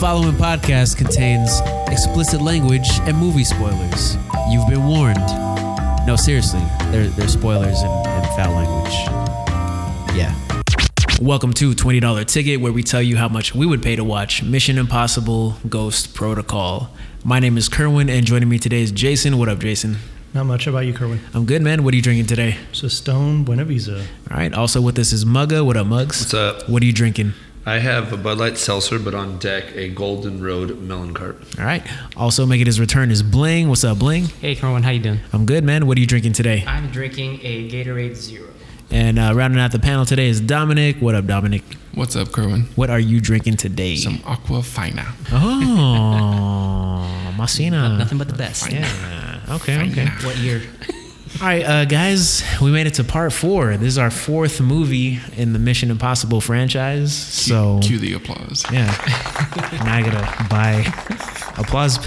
following podcast contains explicit language and movie spoilers. You've been warned. No, seriously, there, there's spoilers and, and foul language. Yeah. Welcome to $20 Ticket, where we tell you how much we would pay to watch Mission Impossible Ghost Protocol. My name is Kerwin, and joining me today is Jason. What up, Jason? Not much about you, Kerwin. I'm good, man. What are you drinking today? It's a Stone Buenaveza. All right. Also with us is Mugga. What up, Mugs? What's up? What are you drinking? I have a Bud Light Seltzer, but on deck a Golden Road Melon Cart. All right. Also making his return is Bling. What's up, Bling? Hey, Kerwin, how you doing? I'm good, man. What are you drinking today? I'm drinking a Gatorade Zero. And uh, rounding out the panel today is Dominic. What up, Dominic? What's up, Kerwin? What are you drinking today? Some Aquafina. Oh, Masina. Nothing but the best. Yeah. Okay. Okay. What year? All right, uh, guys, we made it to part four. This is our fourth movie in the Mission Impossible franchise. So, Cue the applause. yeah. now I gotta buy applause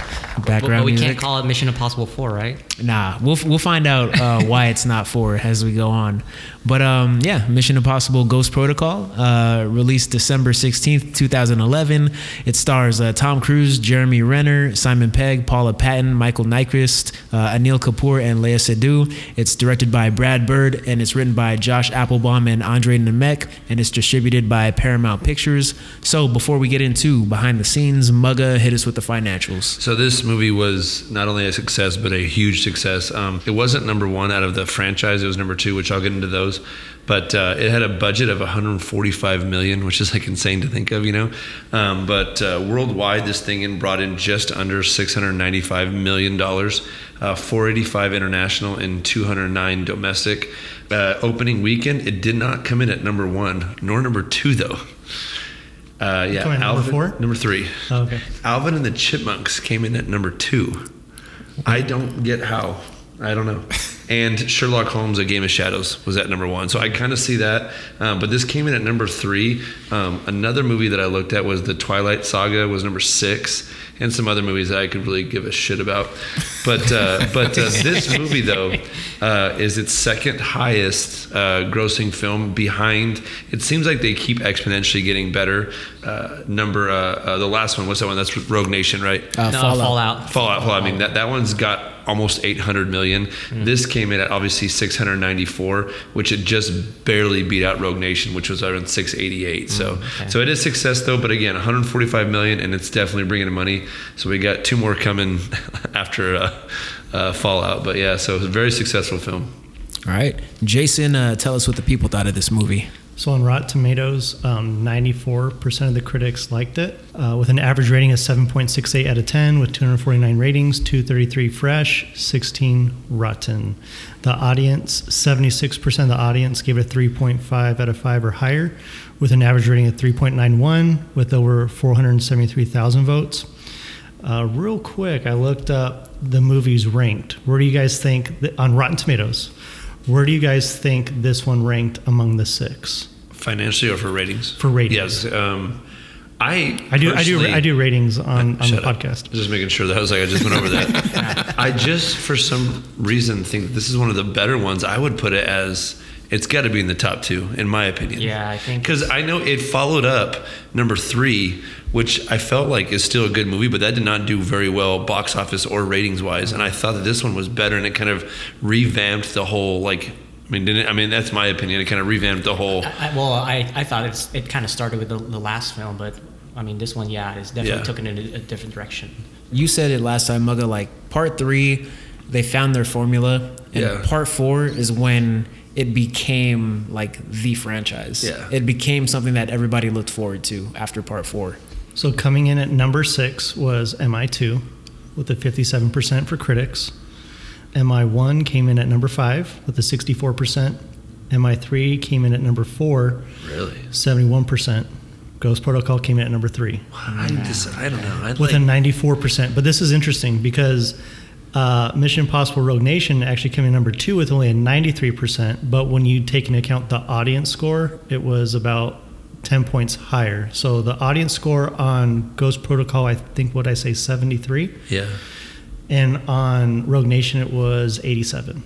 background But we music. can't call it Mission Impossible 4, right? Nah, we'll we'll find out uh, why it's not four as we go on. But um, yeah, Mission Impossible: Ghost Protocol, uh, released December sixteenth, two thousand eleven. It stars uh, Tom Cruise, Jeremy Renner, Simon Pegg, Paula Patton, Michael Nyqvist, uh, Anil Kapoor, and Leia Seydoux. It's directed by Brad Bird and it's written by Josh Applebaum and Andre Nemec, and it's distributed by Paramount Pictures. So before we get into behind the scenes, Mugga hit us with the financials. So this movie was not only a success, but a huge success. Um, it wasn't number one out of the franchise; it was number two, which I'll get into those. But uh, it had a budget of 145 million, which is like insane to think of, you know. Um, but uh, worldwide, this thing in brought in just under 695 million dollars, uh, 485 international and 209 domestic. Uh, opening weekend, it did not come in at number one nor number two though. Uh, yeah, Come in number four? Number three. Oh, okay. Alvin and the Chipmunks came in at number two. I don't get how. I don't know. And Sherlock Holmes: A Game of Shadows was at number one. So I kind of see that. Um, but this came in at number three. Um, another movie that I looked at was The Twilight Saga was number six, and some other movies that I could really give a shit about. But uh, but uh, this movie though uh, is its second highest uh, grossing film behind. It seems like they keep exponentially getting better. Uh, number uh, uh, the last one. What's that one? That's Rogue Nation, right? Uh, no, Fallout. Fallout. Fallout. Fallout. I mean, that, that one's got almost 800 million. Mm-hmm. This came in at obviously 694, which it just barely beat out Rogue Nation, which was around 688. So, Mm, okay. so it is success though. But again, 145 million, and it's definitely bringing in money. So we got two more coming after uh, uh, Fallout. But yeah, so it was a very successful film. All right, Jason, uh, tell us what the people thought of this movie. So on Rotten Tomatoes, um, 94% of the critics liked it, uh, with an average rating of 7.68 out of 10, with 249 ratings, 233 fresh, 16 rotten. The audience, 76% of the audience gave it a 3.5 out of 5 or higher, with an average rating of 3.91, with over 473,000 votes. Uh, real quick, I looked up the movies ranked. Where do you guys think, on Rotten Tomatoes, where do you guys think this one ranked among the six? Financially or for ratings? For ratings. Yes. Um, I I do, I do, I do ratings on, on the Shut up. podcast. Just making sure that I was like I just went over that. I just for some reason think this is one of the better ones. I would put it as it's got to be in the top two, in my opinion. Yeah, I think because I know it followed up number three, which I felt like is still a good movie, but that did not do very well box office or ratings wise. And I thought that this one was better, and it kind of revamped the whole like. I mean, didn't it? I mean that's my opinion. It kind of revamped the whole. I, well, I, I thought it's, it kind of started with the, the last film, but I mean, this one, yeah, it's definitely Yeah. took it in a, a different direction. You said it last time, Mugga. Like part three, they found their formula, and Yeah. part four is when it became like the franchise. Yeah. it became something that everybody looked forward to after part four. So coming in at number six was MI2 with a 57% for critics. MI1 came in at number five with a 64%. MI3 came in at number four, Really, 71%. Ghost Protocol came in at number three I just I don't know. I'd with like, a 94%. But this is interesting because uh, Mission Impossible Rogue Nation actually came in number two with only a 93%. But when you take into account the audience score, it was about 10 points higher. So the audience score on Ghost Protocol, I think, what I say, 73. yeah. And on Rogue Nation, it was 87.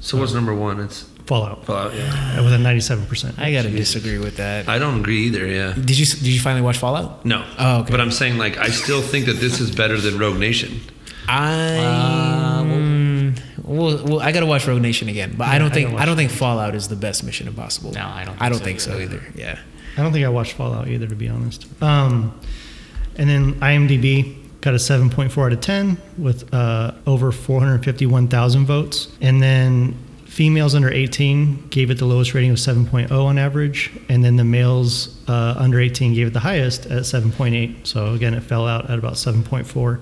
So what's number one? It's Fallout Fallout, yeah. with a 97%. I gotta disagree with that. I don't agree either. Yeah. Did you did you finally watch Fallout? No. Oh, okay. But I'm saying like I still think that this is better than Rogue Nation. I mm, well, well, I gotta watch Rogue Nation again, but I don't I think gotta I don't think Fallout is the best Mission Impossible. No, I don't I don't think think so so either. Yeah. I don't think I watched Fallout either, to be honest. Um, and then IMDb got a 7.4 out of 10 with uh, over 451,000 votes. And then females under 18 gave it the lowest rating of 7.0 on average. And then the males uh, under 18 gave it the highest at 7.8. So again, it fell out at about 7.4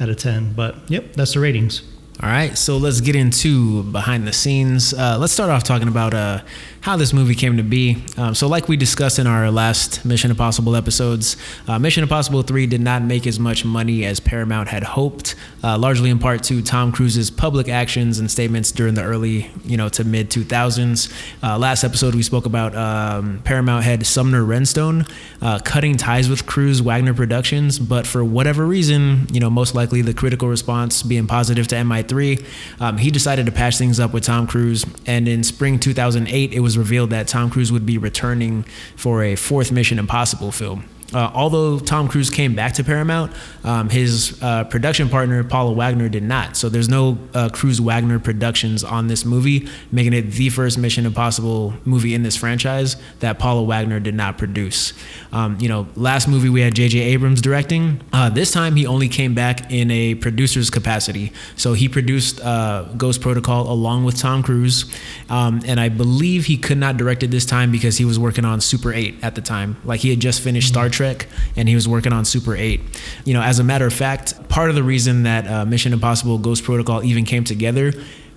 out of 10. But yep, that's the ratings. All right, so let's get into behind the scenes. Uh, let's start off talking about uh, how this movie came to be. Um, so, like we discussed in our last Mission Impossible episodes, uh, Mission Impossible 3 did not make as much money as Paramount had hoped, uh, largely in part to Tom Cruise's public actions and statements during the early, you know, to mid 2000s. Uh, last episode, we spoke about um, Paramount head Sumner Redstone uh, cutting ties with Cruise Wagner Productions, but for whatever reason, you know, most likely the critical response being positive to MI3, um, he decided to patch things up with Tom Cruise. And in spring 2008, it was revealed that Tom Cruise would be returning for a fourth Mission Impossible film. Uh, although Tom Cruise came back to Paramount, um, his uh, production partner Paula Wagner did not. So there's no uh, Cruise Wagner productions on this movie, making it the first Mission Impossible movie in this franchise that Paula Wagner did not produce. Um, you know, last movie we had J.J. Abrams directing. Uh, this time he only came back in a producer's capacity. So he produced uh, Ghost Protocol along with Tom Cruise, um, and I believe he could not direct it this time because he was working on Super 8 at the time. Like he had just finished Star Trek and he was working on Super 8. You know, as a matter of fact, part of the reason that uh, Mission Impossible Ghost Protocol even came together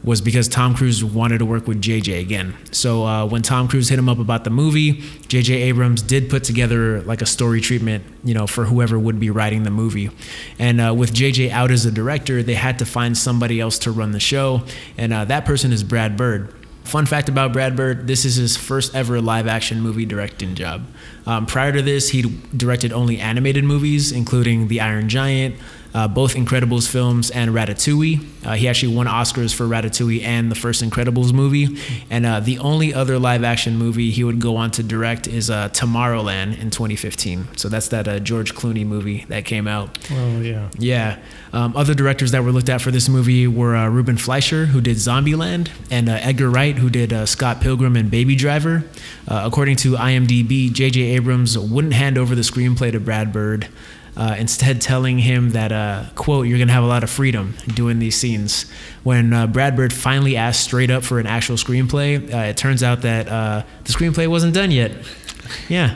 was because Tom Cruise wanted to work with JJ again. So uh, when Tom Cruise hit him up about the movie, JJ Abrams did put together like a story treatment, you know, for whoever would be writing the movie. And uh, with JJ out as a director, they had to find somebody else to run the show, and uh, that person is Brad Bird. Fun fact about Brad Bird: this is his first ever live-action movie directing job. Um, prior to this, he directed only animated movies, including The Iron Giant, uh, both Incredibles films, and Ratatouille. Uh, he actually won Oscars for Ratatouille and the first Incredibles movie. And uh, the only other live-action movie he would go on to direct is uh, Tomorrowland in 2015. So that's that uh, George Clooney movie that came out. Oh, yeah. Yeah. Um, other directors that were looked at for this movie were uh, Ruben Fleischer, who did Zombieland, and uh, Edgar Wright, who did uh, Scott Pilgrim and Baby Driver. Uh, according to IMDb, J.J. Abrams wouldn't hand over the screenplay to Brad Bird, uh, instead telling him that, uh, quote, you're going to have a lot of freedom doing these scenes. When uh, Brad Bird finally asked straight up for an actual screenplay, uh, it turns out that uh, the screenplay wasn't done yet. Yeah.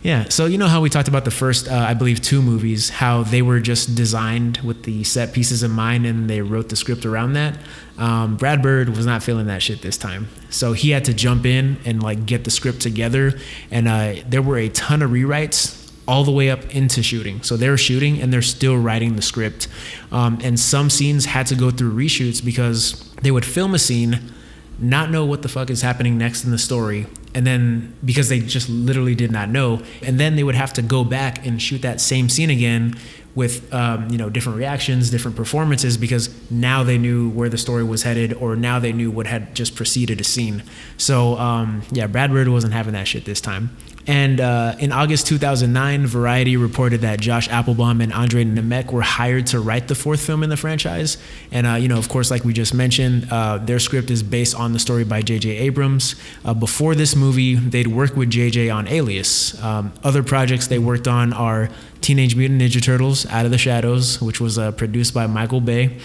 Yeah, so you know how we talked about the first, uh, I believe, two movies, how they were just designed with the set pieces in mind and they wrote the script around that. Um, Brad Bird was not feeling that shit this time, so he had to jump in and like get the script together. And uh, there were a ton of rewrites all the way up into shooting. So they're shooting and they're still writing the script. Um, and some scenes had to go through reshoots because they would film a scene not know what the fuck is happening next in the story and then because they just literally did not know and then they would have to go back and shoot that same scene again with um, you know different reactions different performances because now they knew where the story was headed or now they knew what had just preceded a scene so um, yeah brad bird wasn't having that shit this time and uh, in August 2009, Variety reported that Josh Applebaum and Andre Nemec were hired to write the fourth film in the franchise. And, uh, you know, of course, like we just mentioned, uh, their script is based on the story by J.J. Abrams. Uh, before this movie, they'd worked with J.J. on Alias. Um, other projects they worked on are Teenage Mutant Ninja Turtles Out of the Shadows, which was uh, produced by Michael Bay.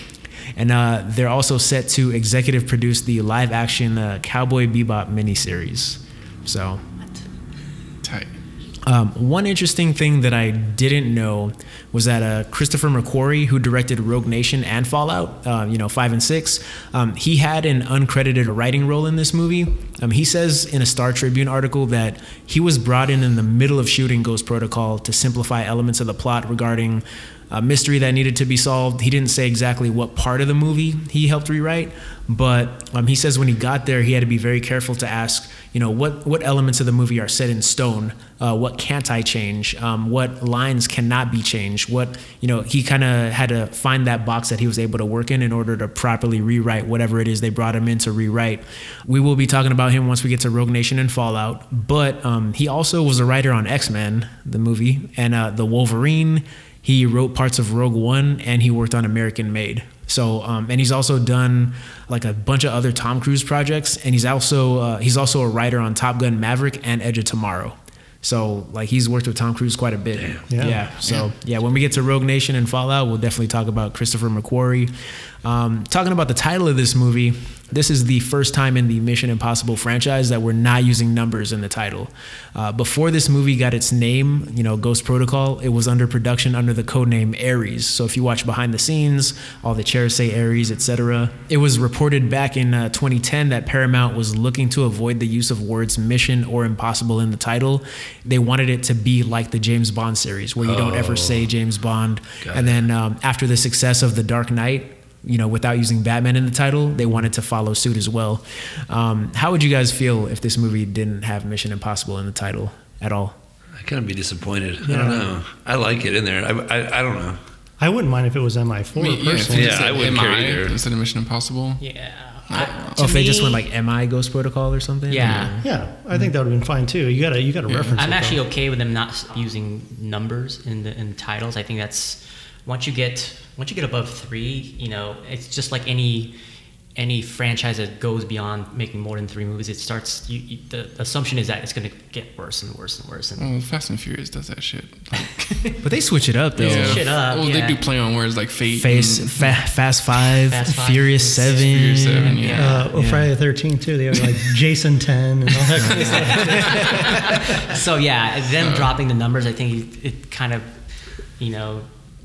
And uh, they're also set to executive produce the live action Cowboy Bebop miniseries. So. Um, one interesting thing that I didn't know was that uh, Christopher McQuarrie, who directed Rogue Nation and Fallout, uh, you know, five and six, um, he had an uncredited writing role in this movie. Um, he says in a Star Tribune article that he was brought in in the middle of shooting Ghost Protocol to simplify elements of the plot regarding a mystery that needed to be solved. He didn't say exactly what part of the movie he helped rewrite, but um, he says when he got there, he had to be very careful to ask, you know, what what elements of the movie are set in stone? Uh, what can't I change? Um, what lines cannot be changed? What you know, he kind of had to find that box that he was able to work in in order to properly rewrite whatever it is they brought him in to rewrite. We will be talking about him once we get to Rogue Nation and Fallout, but um, he also was a writer on X Men, the movie, and uh, the Wolverine. He wrote parts of Rogue One, and he worked on American Made. So, um, and he's also done like a bunch of other Tom Cruise projects, and he's also uh, he's also a writer on Top Gun Maverick and Edge of Tomorrow. So, like, he's worked with Tom Cruise quite a bit. Yeah. Yeah. So, yeah, when we get to Rogue Nation and Fallout, we'll definitely talk about Christopher McQuarrie. Um, talking about the title of this movie, this is the first time in the Mission Impossible franchise that we're not using numbers in the title. Uh, before this movie got its name, you know, Ghost Protocol, it was under production under the code name Ares. So if you watch behind the scenes, all the chairs say Ares, etc. It was reported back in uh, 2010 that Paramount was looking to avoid the use of words mission or impossible in the title. They wanted it to be like the James Bond series, where you don't ever say James Bond. And it. then um, after the success of The Dark Knight, you know, without using Batman in the title, they wanted to follow suit as well. Um, how would you guys feel if this movie didn't have Mission Impossible in the title at all? I kind of be disappointed. I don't know. I like it in there. I, I, I don't know. I wouldn't mind if it was MI4 Me, yeah, if personally. it Yeah, I wouldn't care either. Instead of Mission Impossible. Yeah. Oh, if they just went like MI Ghost Protocol or something? Yeah. Yeah, I think that would have been fine too. You gotta you gotta reference. I'm it, actually though. okay with them not using numbers in the in titles. I think that's once you get once you get above three, you know, it's just like any any franchise that goes beyond making more than three movies. It starts. You, you, the assumption is that it's going to get worse and worse and worse. And Oh, Fast and Furious does that shit. Like, But they switch it up though. Yeah. Shit up, Well, yeah. they do play on words like fate. Face, and- fa- Fast Five, Fast Five, Furious Furious Seven. Furious Seven, yeah. Uh, well, Yeah. Friday the Thirteenth too. They have like Jason Ten and all that kind of stuff. so yeah, them dropping the numbers, I think it, it kind of, you know,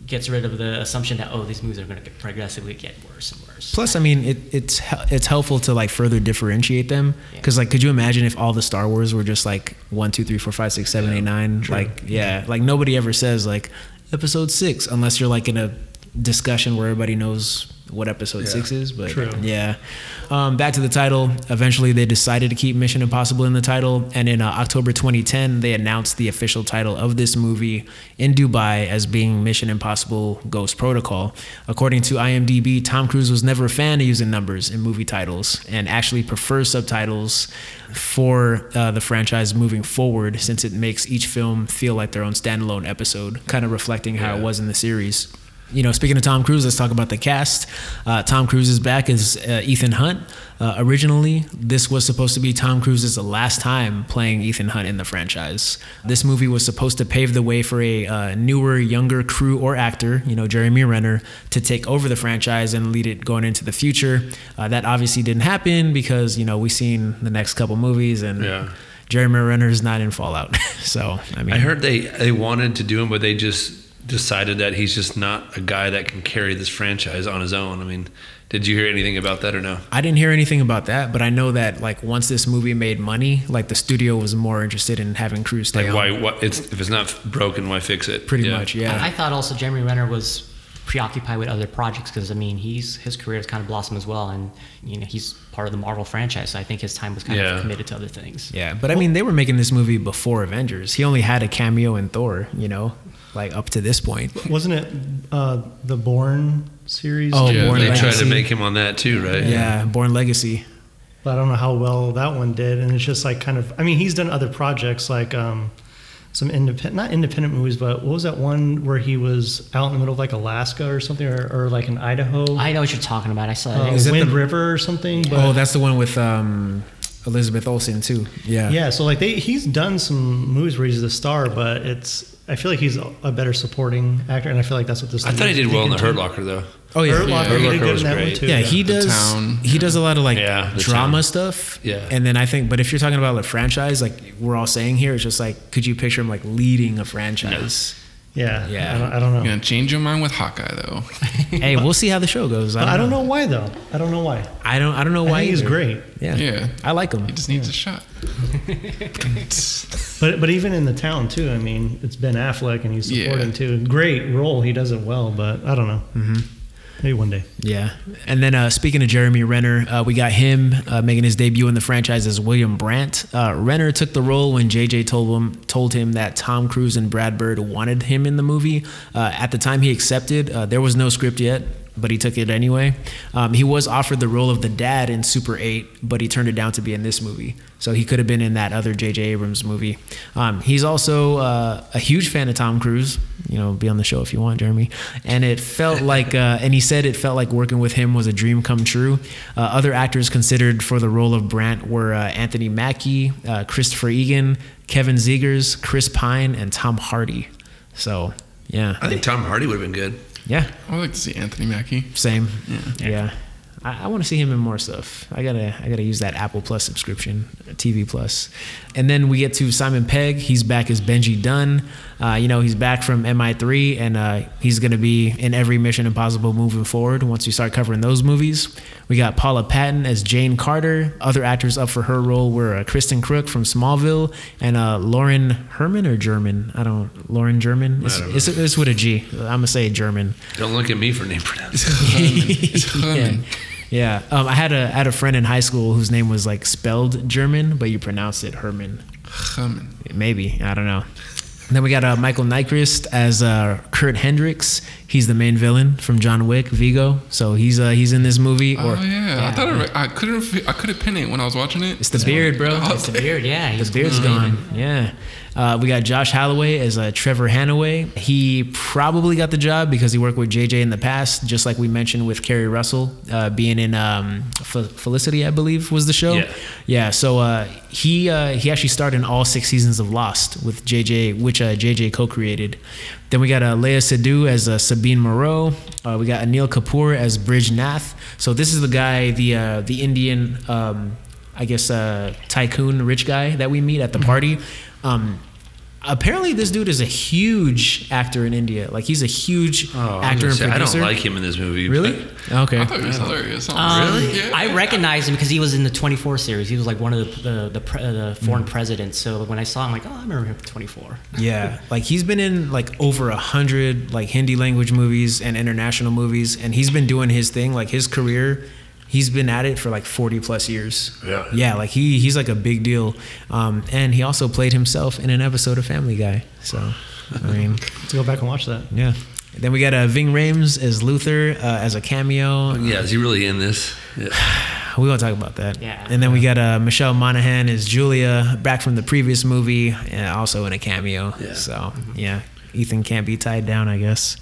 gets rid of the assumption that oh, these movies are going to progressively get worse and worse. Plus, I mean, it, it's it's helpful to like further differentiate them. Because like, could you imagine if all the Star Wars were just like one, two, three, four, five, six, seven, eight, nine? Like, yeah, like nobody ever says like episode six unless you're like in a discussion where everybody knows what episode six is. But True. yeah, um, back to the title. Eventually, they decided to keep Mission Impossible in the title, and in uh, October 2010, they announced the official title of this movie in Dubai as being Mission Impossible: Ghost Protocol. According to IMDb, Tom Cruise was never a fan of using numbers in movie titles, and actually prefers subtitles for uh, the franchise moving forward, since it makes each film feel like their own standalone episode, kind of reflecting how it was in the series you know, speaking of Tom Cruise, let's talk about the cast. Uh, Tom Cruise is back as uh, Ethan Hunt. Uh, originally, this was supposed to be Tom Cruise's last time playing Ethan Hunt in the franchise. This movie was supposed to pave the way for a uh, newer, younger crew or actor, you know, Jeremy Renner, to take over the franchise and lead it going into the future. Uh, that obviously didn't happen because, you know, we've seen the next couple movies and Yeah. Jeremy Renner is not in Fallout. so, I mean, I heard they they wanted to do him, but they just decided that he's just not a guy that can carry this franchise on his own. I mean, did you hear anything about that or no? I didn't hear anything about that, but I know that like once this movie made money, like the studio was more interested in having Cruise stay Like on. why? What? It's if it's not broken, why fix it? Pretty Yeah. much, yeah. I thought also Jeremy Renner was preoccupied with other projects because I mean he's his career has kind of blossomed as well, and you know he's part of the Marvel franchise. So I think his time was kind Yeah. of committed to other things. yeah, but I mean, they were making this movie before Avengers. He only had a cameo in Thor, you know, like up to this point. Wasn't it uh, the Bourne series? Oh, Yeah, Bourne They tried to make him on that too, right? Yeah, Bourne Legacy. But I don't know how well that one did, and it's just like kind of. I mean, he's done other projects like um, some independent, not independent movies, but what was that one where he was out in the middle of like Alaska or something, or, or like in Idaho, I know what you're talking about. I saw uh, it. Is it Wind the- River or something. But oh, that's the one with um, Elizabeth Olsen too. Yeah. yeah, so like they, he's done some movies where he's the star, but it's. I feel like he's a, a better supporting actor, and I feel like that's what this. I thought he did well in the Hurt Hurt Locker though. Oh yeah. Hurt Locker, Hurt he did good was in that one great. too. Yeah, he does. Town. He does a lot of like Yeah, drama Town. stuff. Yeah. and then I think, but if you're talking about a franchise, like we're all saying here, it's just like, could you picture him like leading a franchise? Yeah, Yeah. I don't, I don't know. You're gonna change your mind with Hawkeye though. hey, we'll see how the show goes. But I don't know why though. I don't know why. I don't. I don't know why he's either. great. Yeah. Yeah. I like him. He just needs a shot. But but even in the town too. I mean, it's Ben Affleck and he's Yeah. supporting too. Great role. He does it well. But I don't know. Mm-hmm. Maybe one day. Yeah. And then uh, speaking of Jeremy Renner, uh, we got him uh, making his debut in the franchise as William Brandt. Uh, Renner took the role when JJ told him told him that Tom Cruise and Brad Bird wanted him in the movie. Uh, at the time he accepted, uh, there was no script yet. But he took it anyway. Um, he was offered the role of the dad in Super 8, but he turned it down to be in this movie. So he could have been in that other J.J. Abrams movie. Um, he's also uh, a huge fan of Tom Cruise. You know, be on the show if you want, Jeremy. And it felt like, uh, and he said it felt like working with him was a dream come true. Uh, other actors considered for the role of Brandt were uh, Anthony Mackie, uh, Christopher Egan, Kevin Zegers, Chris Pine, and Tom Hardy. So, yeah. I think Tom Hardy would have been good. Yeah, I would like to see Anthony Mackie. same. Yeah. I, I want to see him in more stuff. I gotta, I gotta use that Apple Plus subscription, TV Plus, and then we get to Simon Pegg. He's back as Benji Dunn. Uh, you know, he's back from MI3, and uh, he's gonna be in every Mission Impossible moving forward. Once we start covering those movies, we got Paula Patton as Jane Carter. Other actors up for her role were uh, Kristin Kreuk from Smallville and uh, Lauren Herman or German. I don't. Lauren German. It's, don't it's, it's with a G. I'm gonna say German. Don't look at me for name pronunciation. It's yeah. Herman. Yeah. Yeah, um, I had a I had a friend in high school whose name was like spelled German, but you pronounce it Herman. Herman. Maybe I don't know. Then we got uh, Michael Nyqvist as uh, Kurt Hendricks. He's the main villain from John Wick, Viggo. So he's uh, he's in this movie. Or Oh yeah, I thought I, I couldn't I couldn't pin it when I was watching it. it's the beard, bro. Oh, It's the beard, yeah. The beard's clean gone. Yeah. Uh, we got Josh Holloway as uh, Trevor Hanaway. He probably got the job because he worked with JJ in the past, just like we mentioned with Keri Russell uh, being in um, Fe- Felicity, I believe was the show. Yeah. Yeah. So uh, he uh, he actually starred in all six seasons of Lost with JJ, which uh, JJ co-created. Then we got uh, Leia Seydoux as uh, Sabine Moreau. Uh, we got Anil Kapoor as Brij Nath. So this is the guy, the uh, the Indian, um, I guess, uh, tycoon, rich guy that we meet at the party. Um, apparently, this dude is a huge actor in India. Like he's a huge Oh, actor gonna and say, I don't like him in this movie. Really? Okay. I thought he was hilarious. Um, Really? Yeah. I recognized him because he was in the 24 series. He was like one of the the, the, pre, the foreign presidents. So when I saw him, I'm like, oh, I remember him from 24. Yeah, like he's been in like over a hundred like Hindi language movies and international movies, and he's been doing his thing. Like his career, he's been at it for like forty plus years. Yeah. yeah, like he he's like a big deal. Um, and he also played himself in an episode of Family Guy. So, I mean, Let's go back and watch that. yeah. Then we got uh, Ving Rhames as Luther uh, as a cameo. Yeah, is he really in this? Yeah. We won't talk about that. Yeah. And then we got uh, Michelle Monaghan as Julia, back from the previous movie, and also in a cameo. Yeah. So yeah, Ethan can't be tied down, I guess.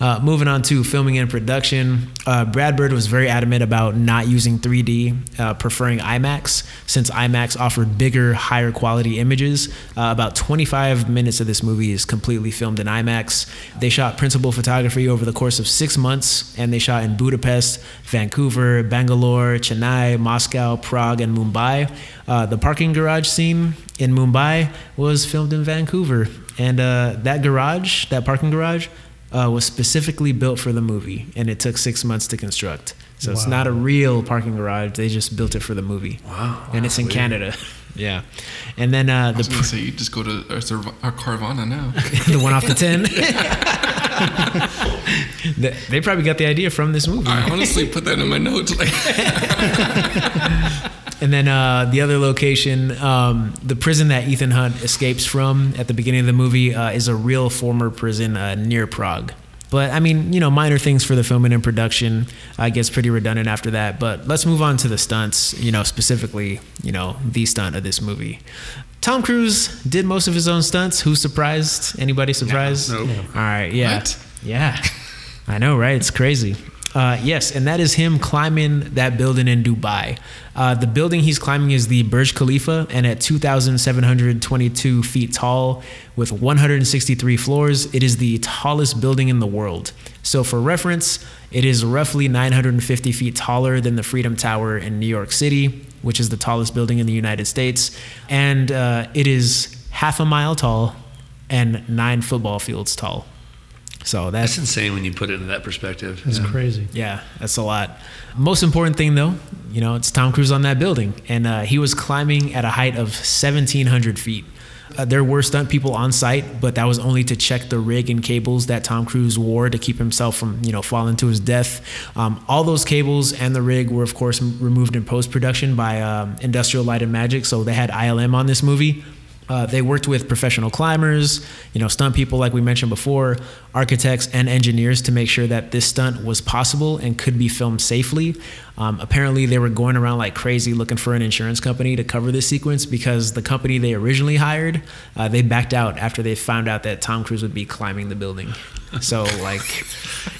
Uh, moving on to filming and production, uh, Brad Bird was very adamant about not using 3D, uh, preferring IMAX, since IMAX offered bigger, higher quality images. Uh, about 25 minutes of this movie is completely filmed in IMAX. They shot principal photography over the course of six months, and they shot in Budapest, Vancouver, Bangalore, Chennai, Moscow, Prague, and Mumbai. Uh, the parking garage scene in Mumbai was filmed in Vancouver, and uh, that garage, that parking garage, uh, was specifically built for the movie, and it took six months to construct. So it's not a real parking garage; they just built it for the movie. Wow. And it's in Canada. yeah, and then uh, I was the gonna say you just go to our, Serv- our Carvana now. the one off the ten. they, they probably got the idea from this movie. I honestly put that in my notes. Like, And then uh, the other location, um, the prison that Ethan Hunt escapes from at the beginning of the movie, uh, is a real former prison uh, near Prague. But I mean, you know, minor things for the filming and production uh, gets pretty redundant after that. But let's move on to the stunts. You know, specifically, you know, the stunt of this movie. Tom Cruise did most of his own stunts. Who's surprised? Anybody surprised? Nope. All right, yeah, What? yeah, I know, right? It's crazy. Uh, yes, and that is him climbing that building in Dubai. Uh, the building he's climbing is the Burj Khalifa, and at 2,722 feet tall, with 163 floors, it is the tallest building in the world. So, for reference, it is roughly 950 feet taller than the Freedom Tower in New York City, which is the tallest building in the United States, and uh, it is half a mile tall and nine football fields tall. So that's That's insane when you put it in that perspective. It's crazy. yeah, that's a lot. Most important thing though, you know, it's Tom Cruise on that building, and uh, he was climbing at a height of 1,700 feet. Uh, there were stunt people on site, but that was only to check the rig and cables that Tom Cruise wore to keep himself from, you know, falling to his death. Um, all those cables and the rig were, of course, m- removed in post production by um, Industrial Light and Magic. So they had ILM on this movie. Uh, they worked with professional climbers, you know, stunt people like we mentioned before, architects and engineers to make sure that this stunt was possible and could be filmed safely. Um, apparently, they were going around like crazy looking for an insurance company to cover this sequence because the company they originally hired, uh, they backed out after they found out that Tom Cruise would be climbing the building. So like,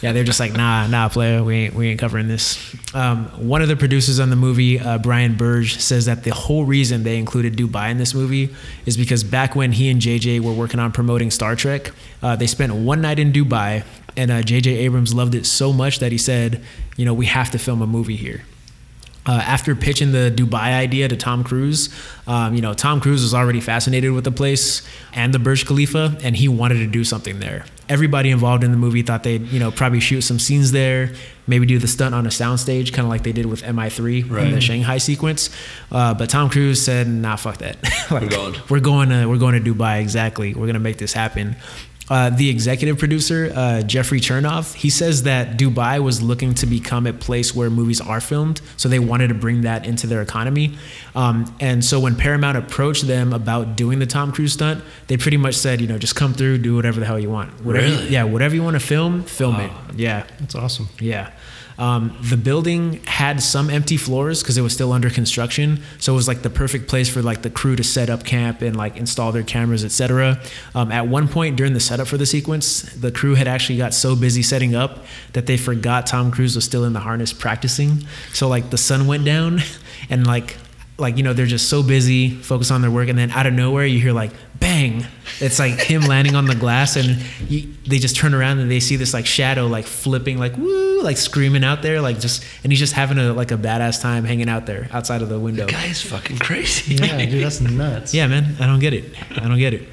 yeah, they're just like, nah, nah, player, we ain't, we ain't covering this. Um, one of the producers on the movie, uh, Brian Burge, says that the whole reason they included Dubai in this movie is because back when he and JJ were working on promoting Star Trek, uh, they spent one night in Dubai, and uh, JJ Abrams loved it so much that he said, you know, we have to film a movie here. Uh, after pitching the Dubai idea to Tom Cruise, um, you know, Tom Cruise was already fascinated with the place and the Burj Khalifa, and he wanted to do something there. Everybody involved in the movie thought they'd, you know, probably shoot some scenes there, maybe do the stunt on a soundstage, kind of like they did with MI3 in the Shanghai sequence. Uh, but Tom Cruise said, "Nah, fuck that. Like, We're going. We're going to we're going to Dubai. Exactly. We're gonna make this happen." Uh, the executive producer, uh, Jeffrey Chernov, he says that Dubai was looking to become a place where movies are filmed, so they wanted to bring that into their economy. Um, and so when Paramount approached them about doing the Tom Cruise stunt, they pretty much said, you know, just come through, do whatever the hell you want. Whatever, Really? Yeah, whatever you want to film, film it. Yeah. That's awesome. Yeah. Um, the building had some empty floors because it was still under construction, so it was like the perfect place for like the crew to set up camp and like install their cameras, etc. Um, at one point during the setup for the sequence, the crew had actually got so busy setting up that they forgot Tom Cruise was still in the harness practicing. So like the sun went down, and like like you know they're just so busy focused on their work and then out of nowhere you hear like bang. It's like him landing on the glass and you, they just turn around and they see this like shadow like flipping like woo like screaming out there like just and he's just having a like a badass time hanging out there outside of the window. Guy is fucking crazy. Yeah, dude, that's nuts. yeah man. I don't get it. I don't get it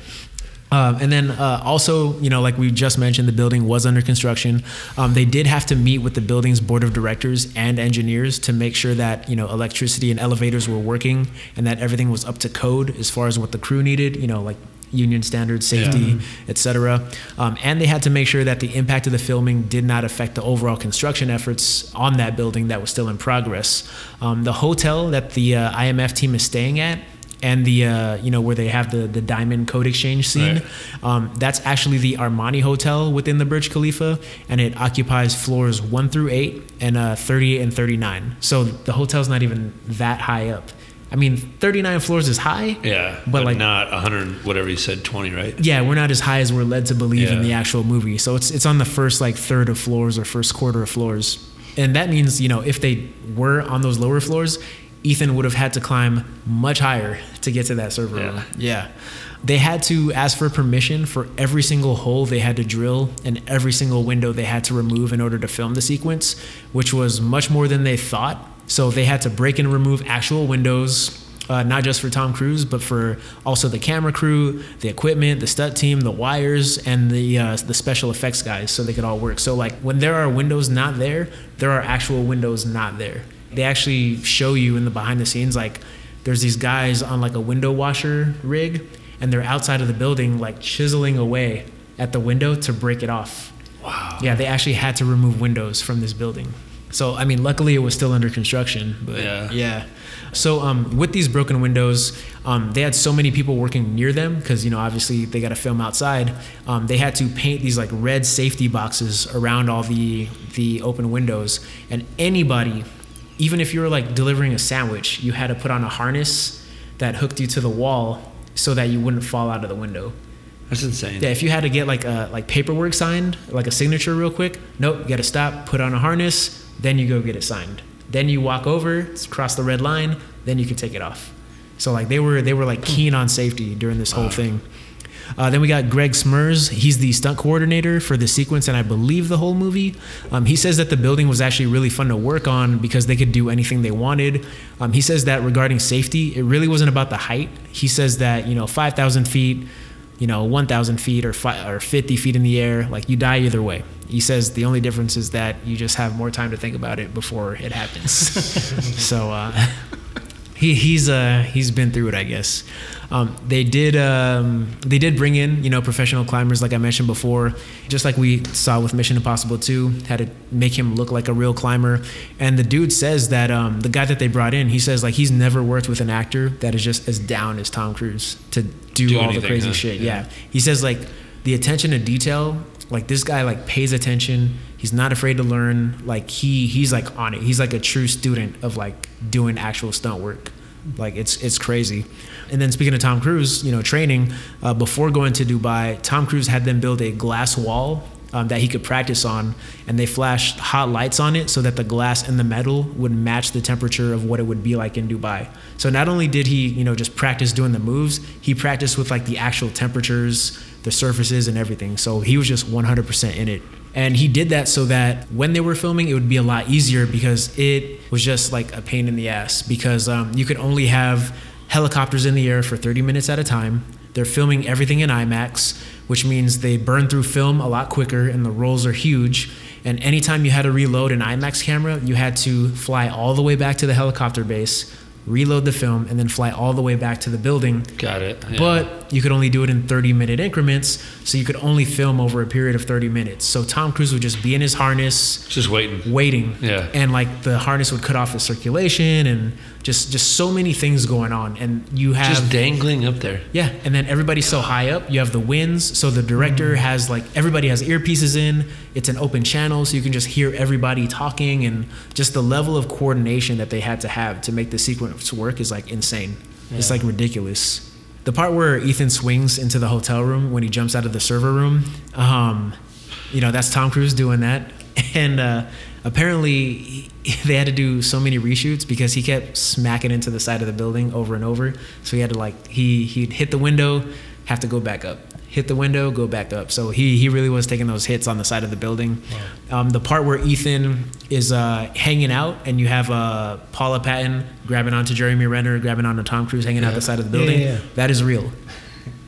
um, and then uh, also, you know, like we just mentioned, the building was under construction. Um, they did have to meet with the building's board of directors and engineers to make sure that you know electricity and elevators were working and that everything was up to code as far as what the crew needed. You know, like union standards, safety, etc. Um, and they had to make sure that the impact of the filming did not affect the overall construction efforts on that building that was still in progress. Um, the hotel that the uh, IMF team is staying at and the uh, you know where they have the the diamond code exchange scene. Right. Um, that's actually the Armani Hotel within the Burj Khalifa, and it occupies floors one through eight and uh, 38 and 39. So the hotel's not even that high up. I mean, 39 floors is high. Yeah, But, but, like- not 100, whatever you said, 20, right? Yeah, we're not as high as we're led to believe in the actual movie. So it's it's on the first like third of floors or first quarter of floors. And that means, you know, if they were on those lower floors, Ethan would have had to climb much higher to get to that server Yeah. room. Yeah. They had to ask for permission for every single hole they had to drill and every single window they had to remove in order to film the sequence, which was much more than they thought. So they had to break and remove actual windows, uh, not just for Tom Cruise, but for also the camera crew, the equipment, the stunt team, the wires, and the uh, the special effects guys, so they could all work. So like when there are windows not there, there are actual windows not there. They actually show you in the behind the scenes like there's these guys on like a window washer rig, and they're outside of the building like chiseling away at the window to break it off. Wow. Yeah, they actually had to remove windows from this building. So I mean, luckily it was still under construction. But Yeah. yeah. So um, with these broken windows, um, they had so many people working near them because you know obviously they got to film outside. Um, they had to paint these like red safety boxes around all the the open windows, and anybody, even if you were like delivering a sandwich, you had to put on a harness that hooked you to the wall so that you wouldn't fall out of the window. That's insane. Yeah, if you had to get like a like paperwork signed, like a signature real quick, nope, you got to stop, put on a harness, then you go get it signed. Then you walk over, cross the red line, then you can take it off. So like they were they were like keen on safety during this whole thing. Uh, then we got Greg Smrz. He's the stunt coordinator for the sequence and I believe the whole movie. Um, he says that the building was actually really fun to work on because they could do anything they wanted. Um, he says that regarding safety, it really wasn't about the height. He says that you know 5,000 feet you know, 1,000 feet or, fi- or 50 feet in the air, like you die either way. He says the only difference is that you just have more time to think about it before it happens. so uh, he he's uh he's been through it, I guess. Um, they did um, they did bring in you know professional climbers like I mentioned before, just like we saw with Mission Impossible 2, had to make him look like a real climber. And the dude says that um, the guy that they brought in, he says like he's never worked with an actor that is just as down as Tom Cruise to do, Do all anything, the crazy huh? shit. Yeah. yeah, he says like the attention to detail like this guy like pays attention. He's not afraid to learn. Like he he's like on it. He's like a true student of like doing actual stunt work. Like it's it's crazy. And then speaking of tom cruise you know training uh, before going to dubai tom cruise had them build a glass wall um, that he could practice on and they flashed hot lights on it so that the glass and the metal would match the temperature of what it would be like in dubai. So not only did he you know just practice doing the moves he practiced with like the actual temperatures the surfaces and everything. So he was just 100% in it. And he did that so that when they were filming it would be a lot easier because it was just like a pain in the ass because um, you could only have helicopters in the air for 30 minutes at a time. They're filming everything in IMAX, which means they burn through film a lot quicker and the rolls are huge. And anytime you had to reload an IMAX camera, you had to fly all the way back to the helicopter base, reload the film, and then fly all the way back to the building. Got it. Yeah. But you could only do it in 30 minute increments, so you could only film over a period of 30 minutes. So Tom Cruise would just be in his harness, just waiting. waiting. Yeah. And like the harness would cut off the circulation and just just so many things going on. And you have Just dangling up there. yeah, and then everybody's so high up. You have the winds, so the director has like everybody has earpieces in. It's an open channel, so you can just hear everybody talking, and just the level of coordination that they had to have to make the sequence work is like insane. It's like ridiculous. The part where Ethan swings into the hotel room when he jumps out of the server room, um, you know, that's Tom Cruise doing that, and uh, apparently he- they had to do so many reshoots because he kept smacking into the side of the building over and over. So he had to like he he'd hit the window, have to go back up, hit the window, go back up. So he he really was taking those hits on the side of the building. Um, the part where Ethan is uh, hanging out and you have uh, Paula Patton grabbing onto Jeremy Renner, grabbing onto Tom Cruise, hanging out the side of the Yeah, building. yeah, yeah. That is real.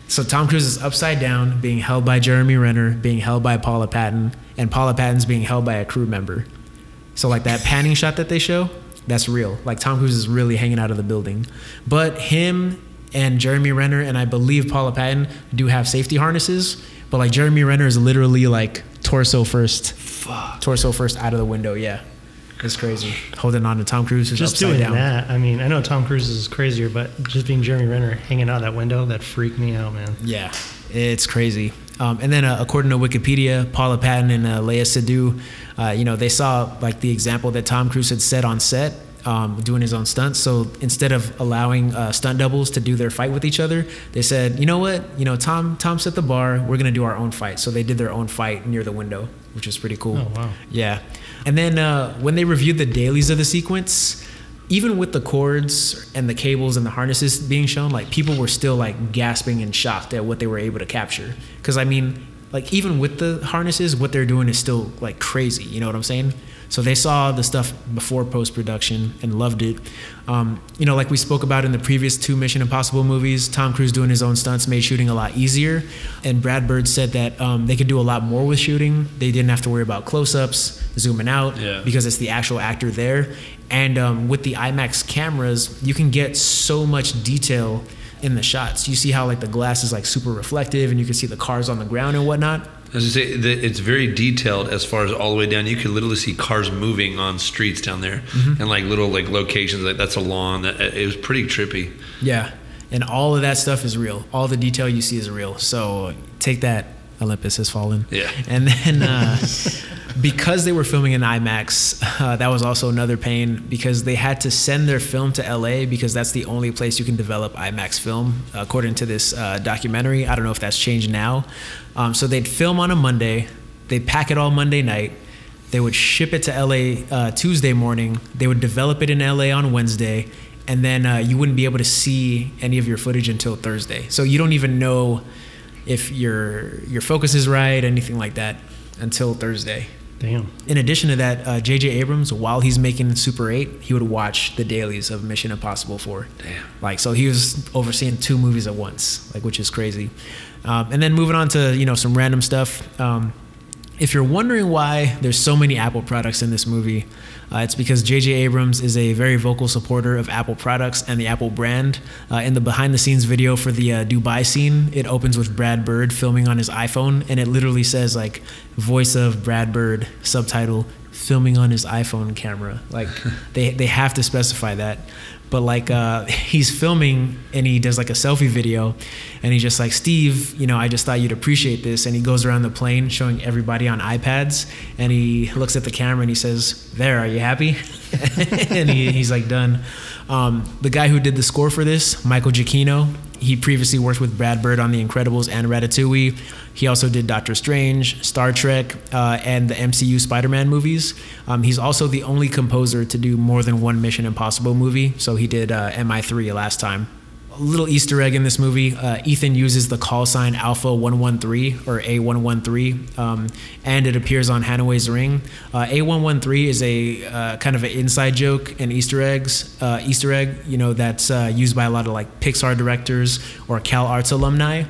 So Tom Cruise is upside down, being held by Jeremy Renner, being held by Paula Patton, and Paula Patton's being held by a crew member. So like that panning shot that they show, that's real. Like Tom Cruise is really hanging out of the building. But him and Jeremy Renner and I believe Paula Patton do have safety harnesses, but like Jeremy Renner is literally like torso first. Torso first out of the window, yeah. It's crazy. Holding on to Tom Cruise who's Just upside doing down. that. I mean, I know Tom Cruise is crazier, but just being Jeremy Renner hanging out that window, that freaked me out, man. Yeah, it's crazy. Um, and then, uh, according to Wikipedia, Paula Patton and uh, Leia Seydoux, uh, you know, they saw like the example that Tom Cruise had set on set, um, doing his own stunts. So instead of allowing uh, stunt doubles to do their fight with each other, they said, you know what, you know, Tom, Tom set the bar. We're gonna do our own fight. So they did their own fight near the window, which was pretty cool. Oh, wow. Yeah. And then uh, when they reviewed the dailies of the sequence, even with the cords and the cables and the harnesses being shown, like people were still like gasping and shocked at what they were able to capture. Because I mean, like even with the harnesses, what they're doing is still like crazy. You know what I'm saying? So they saw the stuff before post production and loved it. Um, you know, like we spoke about in the previous two Mission Impossible movies, Tom Cruise doing his own stunts made shooting a lot easier. And Brad Bird said that um, they could do a lot more with shooting. They didn't have to worry about close ups, zooming out, Yeah. because it's the actual actor there. And um, with the IMAX cameras, you can get so much detail in the shots. You see how like the glass is like super reflective, and you can see the cars on the ground and whatnot. As I say, the, it's very detailed as far as all the way down. You could literally see cars moving on streets down there, Mm-hmm. and like little like locations. Like that's a lawn. That it was pretty trippy. Yeah, and all of that stuff is real. All the detail you see is real. So take that, Olympus has fallen. Yeah. And then uh, because they were filming in IMAX, uh, that was also another pain because they had to send their film to LA because that's the only place you can develop IMAX film, according to this uh, documentary. I don't know if that's changed now. Um, so they'd film on a Monday, they'd pack it all Monday night. They would ship it to LA uh, Tuesday morning. They would develop it in LA on Wednesday, and then uh, you wouldn't be able to see any of your footage until Thursday. So you don't even know if your your focus is right, anything like that, until Thursday. Damn. In addition to that, uh, J.J. Abrams, while he's making Super 8, he would watch the dailies of Mission Impossible 4. Damn. Like, so he was overseeing two movies at once, like, which is crazy. Um, and then moving on to, you know, some random stuff. Um, if you're wondering why there's so many Apple products in this movie, uh, it's because J.J. Abrams is a very vocal supporter of Apple products and the Apple brand. Uh, in the behind-the-scenes video for the uh, Dubai scene, it opens with Brad Bird filming on his iPhone, and it literally says like "voice of Brad Bird" subtitle filming on his iPhone camera. Like they they have to specify that. But like uh, he's filming and he does like a selfie video, and he's just like Steve, you know, I just thought you'd appreciate this. And he goes around the plane showing everybody on iPads, and he looks at the camera and he says, "There, are you happy?" and he, he's like done. Um, the guy who did the score for this, Michael Giacchino, he previously worked with Brad Bird on The Incredibles and Ratatouille. He also did Doctor Strange, Star Trek, uh, and the MCU Spider Man movies. Um, he's also the only composer to do more than one Mission Impossible movie. So he did uh, MI3 last time. A little Easter egg in this movie uh, Ethan uses the call sign Alpha 113 or A113, um, and it appears on Hanaway's ring. Uh, A113 is a uh, kind of an inside joke and Easter eggs, uh, Easter egg, you know, that's uh, used by a lot of like Pixar directors or Cal Arts alumni,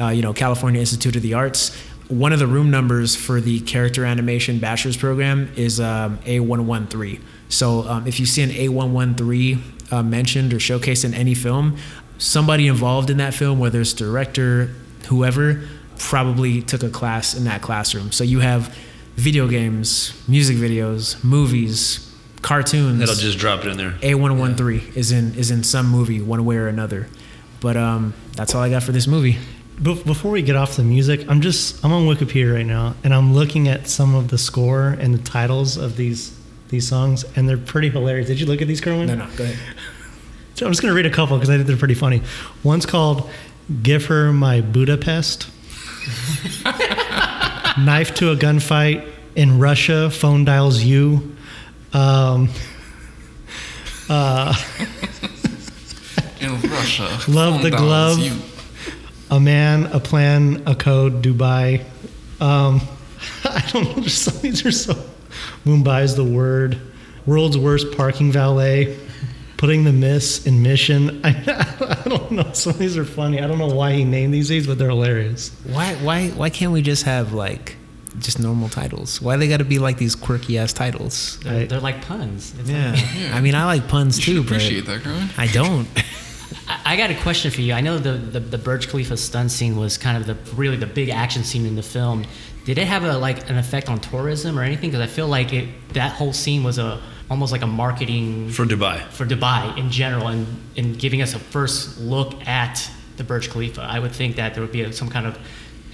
uh, you know, California Institute of the Arts. One of the room numbers for the character animation bachelor's program is um, A113. So um, if you see an A113 uh, mentioned or showcased in any film, somebody involved in that film, whether it's director, whoever, probably took a class in that classroom. So you have video games, music videos, movies, cartoons. That'll just drop it in there. A113 is in is in some movie one way or another. But um, that's all I got for this movie. Be- Before we get off the music, I'm just I'm on Wikipedia right now, and I'm looking at some of the score and the titles of these these songs, and they're pretty hilarious. Did you look at these, Kerwin? No, no, go ahead. So I'm just going to read a couple because I think they're pretty funny. One's called "Give Her My Budapest," "Knife to a Gunfight in Russia." Phone dials you. Um, uh, In Russia. Love the glove. You. a man, a plan, a code, Dubai. Um, I don't know. Just some of these are so. Mumbai is the word. World's worst parking valet. Putting the miss in mission. I, I don't know. Some of these are funny. I don't know why he named these things, but they're hilarious. Why why why can't we just have like just normal titles? Why they got to be like these quirky ass titles? They're, Right. they're like puns. It's Yeah. like- Yeah. I mean, I like puns You too, should but appreciate that, Kerwin. I don't. I I got a question for you. I know the, the, the Burj Khalifa stunt scene was kind of the really the big action scene in the film. Did it have a like an effect on tourism or anything? Because I feel like it that whole scene was a almost like a marketing For Dubai. for Dubai in general, and in giving us a first look at the Burj Khalifa. I would think that there would be a, some kind of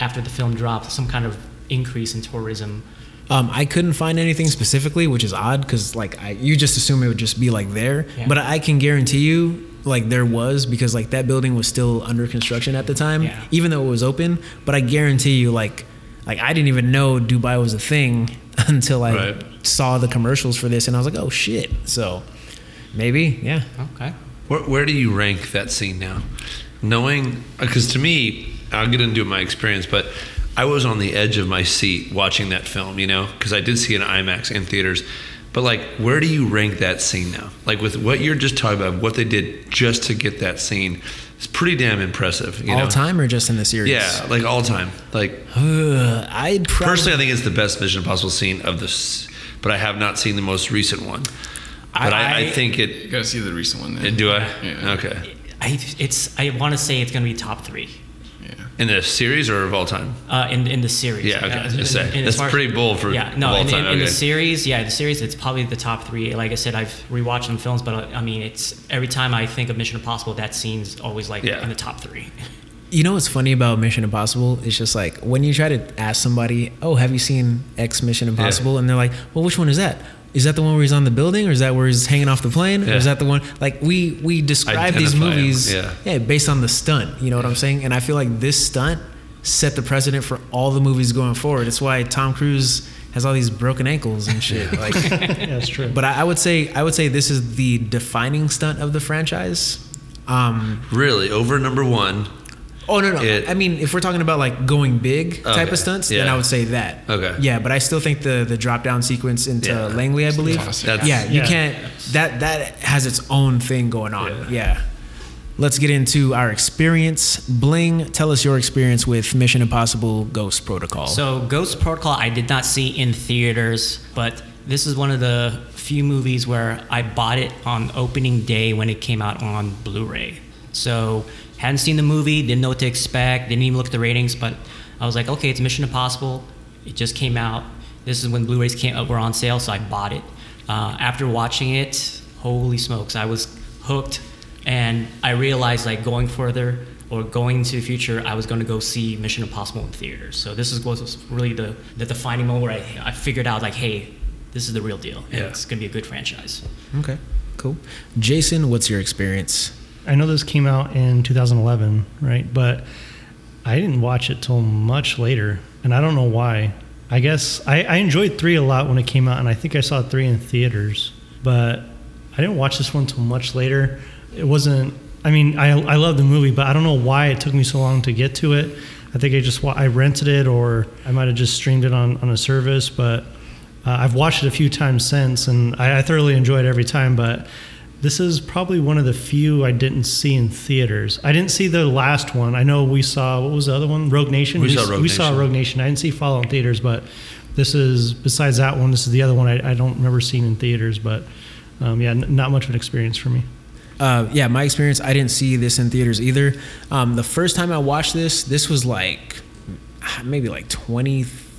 after the film dropped, some kind of increase in tourism. Um, I couldn't find anything specifically, which is odd because like I, you just assume it would just be like there. Yeah. But I can guarantee you, like there was because like that building was still under construction at the time, Yeah. even though it was open. But I guarantee you, like like I didn't even know Dubai was a thing until I Right. saw the commercials for this, and I was like, oh shit. So maybe, yeah. Okay. Where, where do you rank that scene now? Knowing, uh, because to me, I'll get into my experience, but I was on the edge of my seat watching that film, you know, because I did see it in IMAX in theaters. But like, where do you rank that scene now? Like with what you're just talking about, what they did just to get that scene, it's pretty damn impressive. You all know? time or just in the series? Yeah, like all time. Like Ugh, I'd probably, personally, I think it's the best Mission Impossible scene of this, but I have not seen the most recent one. But I, I, I- think You gotta see the recent one then. Do I? Yeah. Okay. I it's I want to say it's going to be top three. Yeah. In the series or of all time? Uh, in in the series. Yeah, okay, Uh, just say. and as That's far pretty bold for yeah. No, of all in, time, in, in the series, yeah, the series, it's probably the top three. Like I said, I've rewatched some films, but uh, I mean, it's every time I think of Mission Impossible, that scene's always like Yeah. in the top three. You know what's funny about Mission Impossible? It's just like when you try to ask somebody, "Oh, have you seen X Mission Impossible?" and they're like, "Well, which one is that? Is that the one where he's on the building, or is that where he's hanging off the plane, or is that the one?" Like we we describe these movies, yeah. based on the stunt. You know what I'm saying? And I feel like this stunt set the precedent for all the movies going forward. It's why Tom Cruise has all these broken ankles and shit. Like, Yeah, that's true. but I, I would say I would say this is the defining stunt of the franchise. Um, Really, over number one. Oh no no! It- I mean, if we're talking about like going big type Okay, of stunts, then. I would say that. Okay. Yeah, but I still think the the drop down sequence into Yeah. Langley, I believe. Classic. That's- yeah, you Yeah. can't. That that has its own thing going on. Yeah. Yeah. let's get into our experience. Bling, tell us your experience with Mission Impossible Ghost Protocol. So, Ghost Protocol, I did not see in theaters, but this is one of the few movies where I bought it on opening day when it came out on Blu ray. So, hadn't seen the movie, didn't know what to expect, didn't even look at the ratings, but I was like, okay, it's Mission Impossible. It just came out. This is when Blu rays came, were on sale, so I bought it. Uh, after watching it, holy smokes, I was hooked. And I realized, like, going further or going into the future, I was going to go see Mission Impossible in theaters. So this is was really the, the defining moment where I, I figured out, like, hey, this is the real deal. Yeah. it's going to be a good franchise. okay, cool. Jason, what's your experience? I know this came out in 2011, right? But I didn't watch it till much later, and I don't know why. I guess I, I enjoyed three a lot when it came out, and I think I saw three in theaters. But I didn't watch this one till much later. It wasn't. I mean, I I love the movie, but I don't know why it took me so long to get to it. I think I just I rented it, or I might have just streamed it on on a service. But uh, I've watched it a few times since, and I, I thoroughly enjoy it every time. But this is probably one of the few I didn't see in theaters. I didn't see the last one. I know we saw what was the other one? Rogue Nation. We saw Rogue we saw Nation. Rogue Nation. I didn't see Fallout in theaters, but this is besides that one. This is the other one I, I don't remember seeing in theaters. But um, yeah, n- not much of an experience for me. Uh, yeah, my experience, I didn't see this in theaters either. Um, the first time I watched this, this was like maybe like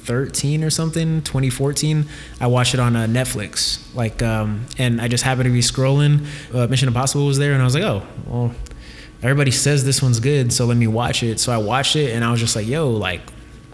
2013 or something, 2014. I watched it on uh, Netflix, like, um, and I just happened to be scrolling. Uh, Mission Impossible was there, and I was like, oh, well, everybody says this one's good, so let me watch it. So I watched it, and I was just like, yo, like,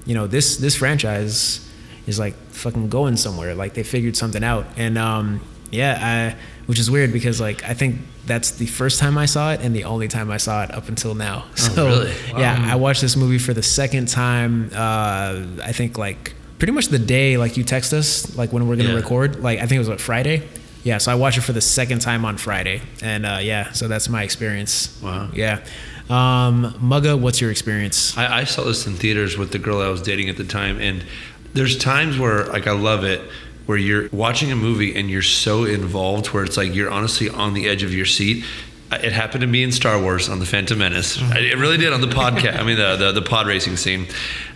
you know, this this franchise is like fucking going somewhere. Like they figured something out, and um, yeah, I, which is weird because like I think that's the first time I saw it and the only time I saw it up until now. So really? yeah, I watched this movie for the second time. Uh, I think like pretty much the day like you text us like when we're gonna Yeah. record. Like I think it was what Friday. Yeah, so I watched it for the second time on Friday, and uh, yeah, so that's my experience. Wow. Yeah, um, Mugga, what's your experience? I, I saw this in theaters with the girl I was dating at the time, and there's times where like I love it, where you're watching a movie and you're so involved, where it's like you're honestly on the edge of your seat. It happened to me in Star Wars on the Phantom Menace. It really did on the podcast. I mean, the, the the pod racing scene.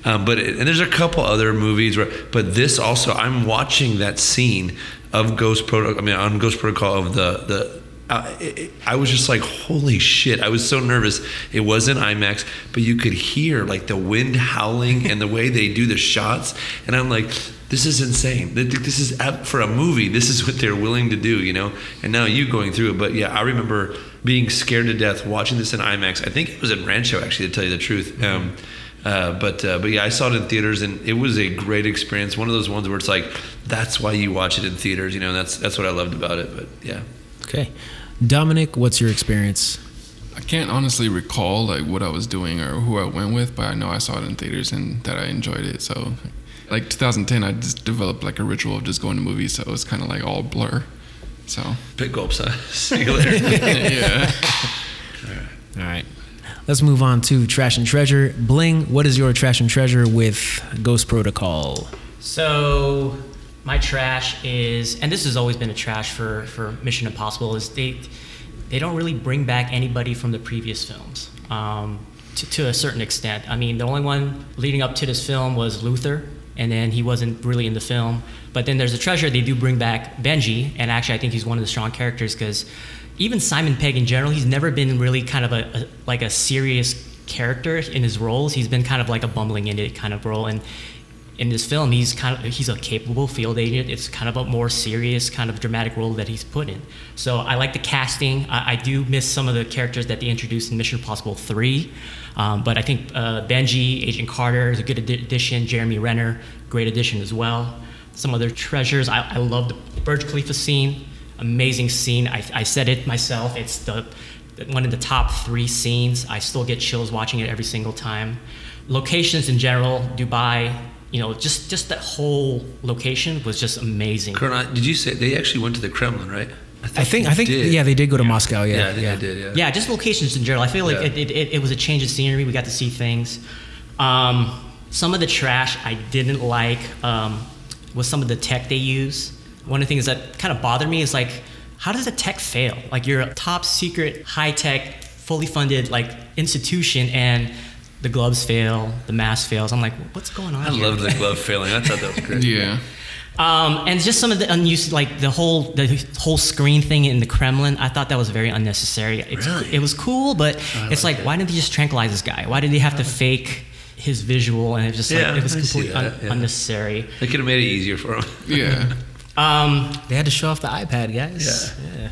Um, but it, and there's a couple other movies where, but this also, I'm watching that scene of Ghost Protocol. I mean, on Ghost Protocol of the the uh, it, it- I was just like, holy shit! I was so nervous. It wasn't IMAX, but you could hear like the wind howling and the way they do the shots, and I'm like, this is insane. Th- th- This is for a movie. This is what they're willing to do, you know. And now you going through it, but yeah, I remember being scared to death watching this in IMAX. I think it was in Rancho, actually, to tell you the truth. Um, uh, but uh, but yeah, I saw it in theaters, and it was a great experience. One of those ones where it's like, that's why you watch it in theaters, you know. And that's that's what I loved about it. But yeah. Okay, Dominic, what's your experience? I can't honestly recall like what I was doing or who I went with, but I know I saw it in theaters and that I enjoyed it. So, like 2010, I just developed like a ritual of just going to movies, so it was kind of like all blur. So, Big gulps, huh? See you later. yeah. All right. Let's move on to Trash and Treasure. Bling, what is your Trash and Treasure with Ghost Protocol? So my trash is, and this has always been a trash for, for Mission Impossible, is they they don't really bring back anybody from the previous films um, to, to a certain extent. I mean, the only one leading up to this film was Luther, and then he wasn't really in the film. But then there's a treasure. They do bring back Benji, and actually, I think he's one of the strong characters because even Simon Pegg in general, he's never been really kind of a, a like a serious character in his roles. He's been kind of like a bumbling idiot kind of role, and in this film, he's kind of he's a capable field agent. It's kind of a more serious, kind of dramatic role that he's put in. So I like the casting. I, I do miss some of the characters that they introduced in Mission Impossible Three, um, but I think uh, Benji, Agent Carter is a good addi- addition. Jeremy Renner, great addition as well. Some other treasures. I, I love the Burj Khalifa scene. Amazing scene. I, I said it myself. It's the one of the top three scenes. I still get chills watching it every single time. Locations in general, Dubai, you know, just just that whole location was just amazing. Colonel, did you say they actually went to the Kremlin, right? I think I think did. yeah they did go to Moscow yeah Yeah, I think they did. Yeah. Yeah, just locations in general. I feel like Yeah. it, it, it, it was a change of scenery. We got to see things. Um, some of the trash I didn't like um, was some of the tech they use. One of the things that kind of bothered me is like, how does the tech fail? Like you're a top secret, high tech fully funded like institution and the gloves fail, the mask fails. I'm like, what's going on? I here? loved the glove failing. I thought that was great. Yeah. Um, and just some of the unused, like the whole the whole screen thing in the Kremlin. I thought that was very unnecessary. It's, Really? It was cool, but it's like, why didn't they just tranquilize this guy? Why did they have to fake his visual? And it was just Yeah, like it was I completely un- yeah. unnecessary. They could have made it easier for him. Yeah. Um, They had to show off the iPad, guys. Yeah.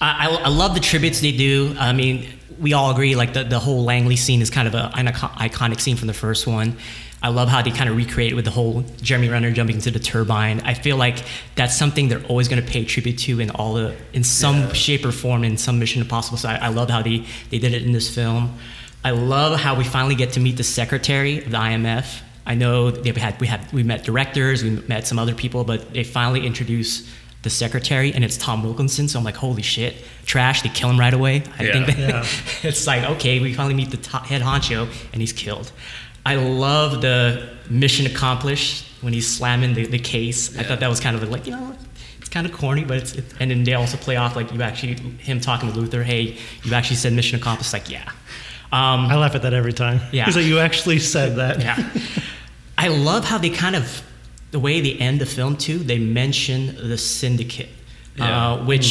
I, I, I love the tributes they do. I mean, we all agree like the, the whole Langley scene is kind of a, an iconic scene from the first one. I love how they kind of recreate it with the whole Jeremy Renner jumping into the turbine. I feel like that's something they're always going to pay tribute to in all the in some shape or form in some Mission Impossible. So I, I love how they, they did it in this film. I love how we finally get to meet the secretary of the IMF. I know they had we had we met directors, we met some other people, but they finally introduced the secretary, and it's Tom Wilkinson. So I'm like, holy shit, trash! They kill him right away. I Yeah. think that, Yeah. it's like okay, we finally meet the top, head honcho, and he's killed. I love the mission accomplished when he's slamming the, the case. I thought that was kind of like you know. It's kind of corny, but it's, it, and then they also play off like you actually him talking to Luther. Hey, you actually said mission accomplished. Like yeah, um, I laugh at that every time. Yeah. He's like, you actually said that. yeah. I love how they kind of, the way they end the film too, they mention the syndicate, Yeah. uh, which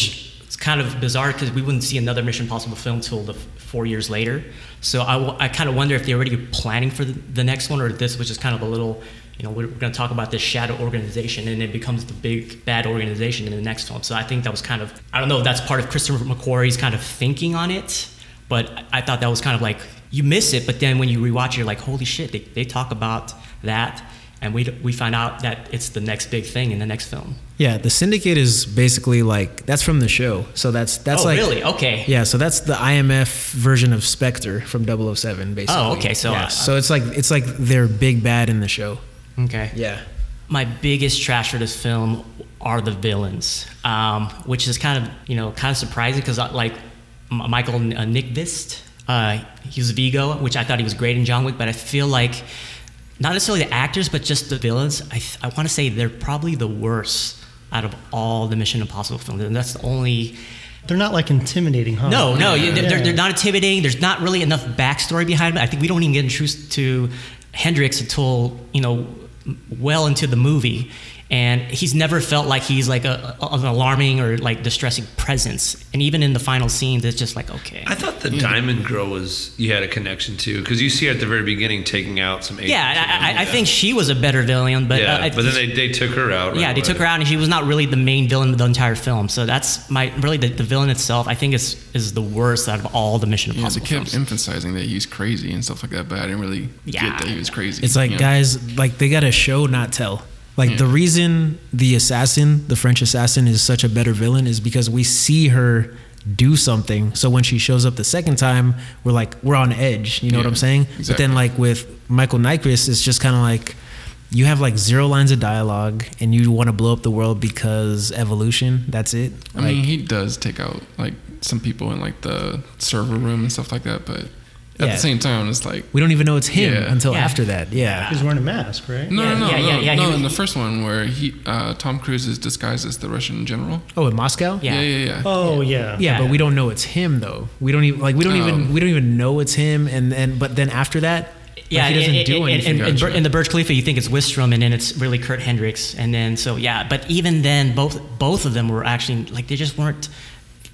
it's kind of bizarre because we wouldn't see another Mission Impossible film till the f- four years later. So I, w- I kind of wonder if they're already planning for the, the next one or if this was just kind of a little, you know, we're, we're going to talk about this shadow organization and it becomes the big bad organization in the next film. So I think that was kind of, I don't know if that's part of Christopher McQuarrie's kind of thinking on it, but I thought that was kind of like, you miss it, but then when you rewatch it, you're like, holy shit, they, they talk about that. And we, we find out that it's the next big thing in the next film. Yeah, the Syndicate is basically like that's from the show. So that's that's oh, like really? Okay. Yeah, so that's the IMF version of Spectre from 007 basically. Oh, okay, so, yeah, uh, so it's like it's like their big bad in the show. Okay. Yeah. my biggest trash for this film are the villains, um, which is kind of you know kind of surprising because like Michael uh, Nyqvist, uh, he was Viggo, which I thought he was great in John Wick, but I feel like not necessarily the actors, but just the villains. I, th- I want to say they're probably the worst out of all the Mission Impossible films, and that's the only. They're not like intimidating, huh? No, no, you- they're, they're not intimidating. There's not really enough backstory behind it. I think we don't even get introduced to Hendricks until you know well into the movie, and he's never felt like he's like a, a- an alarming or like distressing presence. And even in the final scenes, it's just like okay. I thought the Diamond Girl was you had a connection to because you see her at the very beginning taking out some. yeah, agents. I, I, I think she was a better villain, but yeah, uh, but then they, they took her out. yeah, right they took her out, and she was not really the main villain of the entire film. So that's my really the, the villain itself. I think is is the worst out of all the Mission Impossible. Yeah, they Impossible kept films. emphasizing that he's crazy and stuff like that, but I didn't really Yeah. get that he was crazy. It's like you know? guys, like they got to show not tell. Like Yeah. the reason the assassin, the French assassin, is such a better villain is because we see her do something. So when she shows up the second time, we're like we're on edge. You know what I'm saying? But then like with Michael Nyqvist, it's just kind of like you have like zero lines of dialogue and you want to blow up the world because evolution. That's it. I Like mean, he does take out like some people in like the server room and stuff like that, but at Yeah. the same time, it's like we don't even know it's him Yeah. until Yeah. after that. Yeah. He's wearing a mask, right? no, Yeah, no, no, yeah, no, yeah, yeah, no. he- in the first one where he uh, Tom Cruise is disguised as the Russian general. Oh, in Moscow. Yeah. Yeah, yeah, yeah. Oh yeah. Yeah, Yeah. but we don't know it's him though. We don't even like we don't Oh. even we don't even know it's him. And then but then after that, like, Yeah, he doesn't in, do in, anything. in, in, Gotcha. in the Burj Khalifa, you think it's Wistrom, and then it's really Kurt Hendricks, and then so yeah. But even then, both both of them were actually like they just weren't.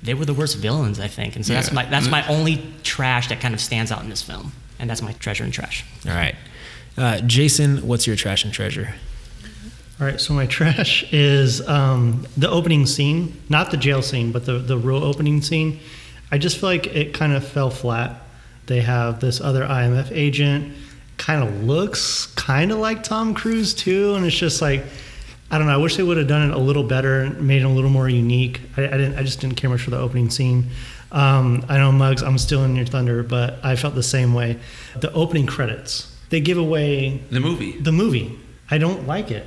They were the worst villains, I think, and so that's my that's my only trash that kind of stands out in this film, and that's my treasure and trash. All right, uh, Jason, what's your trash and treasure? All right, so my trash is um, the opening scene, not the jail scene, but the, the real opening scene. I just feel like it kind of fell flat. They have this other IMF agent, kind of looks kind of like Tom Cruise too, and it's just like, I don't know. I wish they would have done it a little better, made it a little more unique. I, I didn't. I just didn't care much for the opening scene. Um, I know Mugs. I'm still in your thunder, but I felt the same way. The opening credits, they give away The movie. the movie. I don't like it.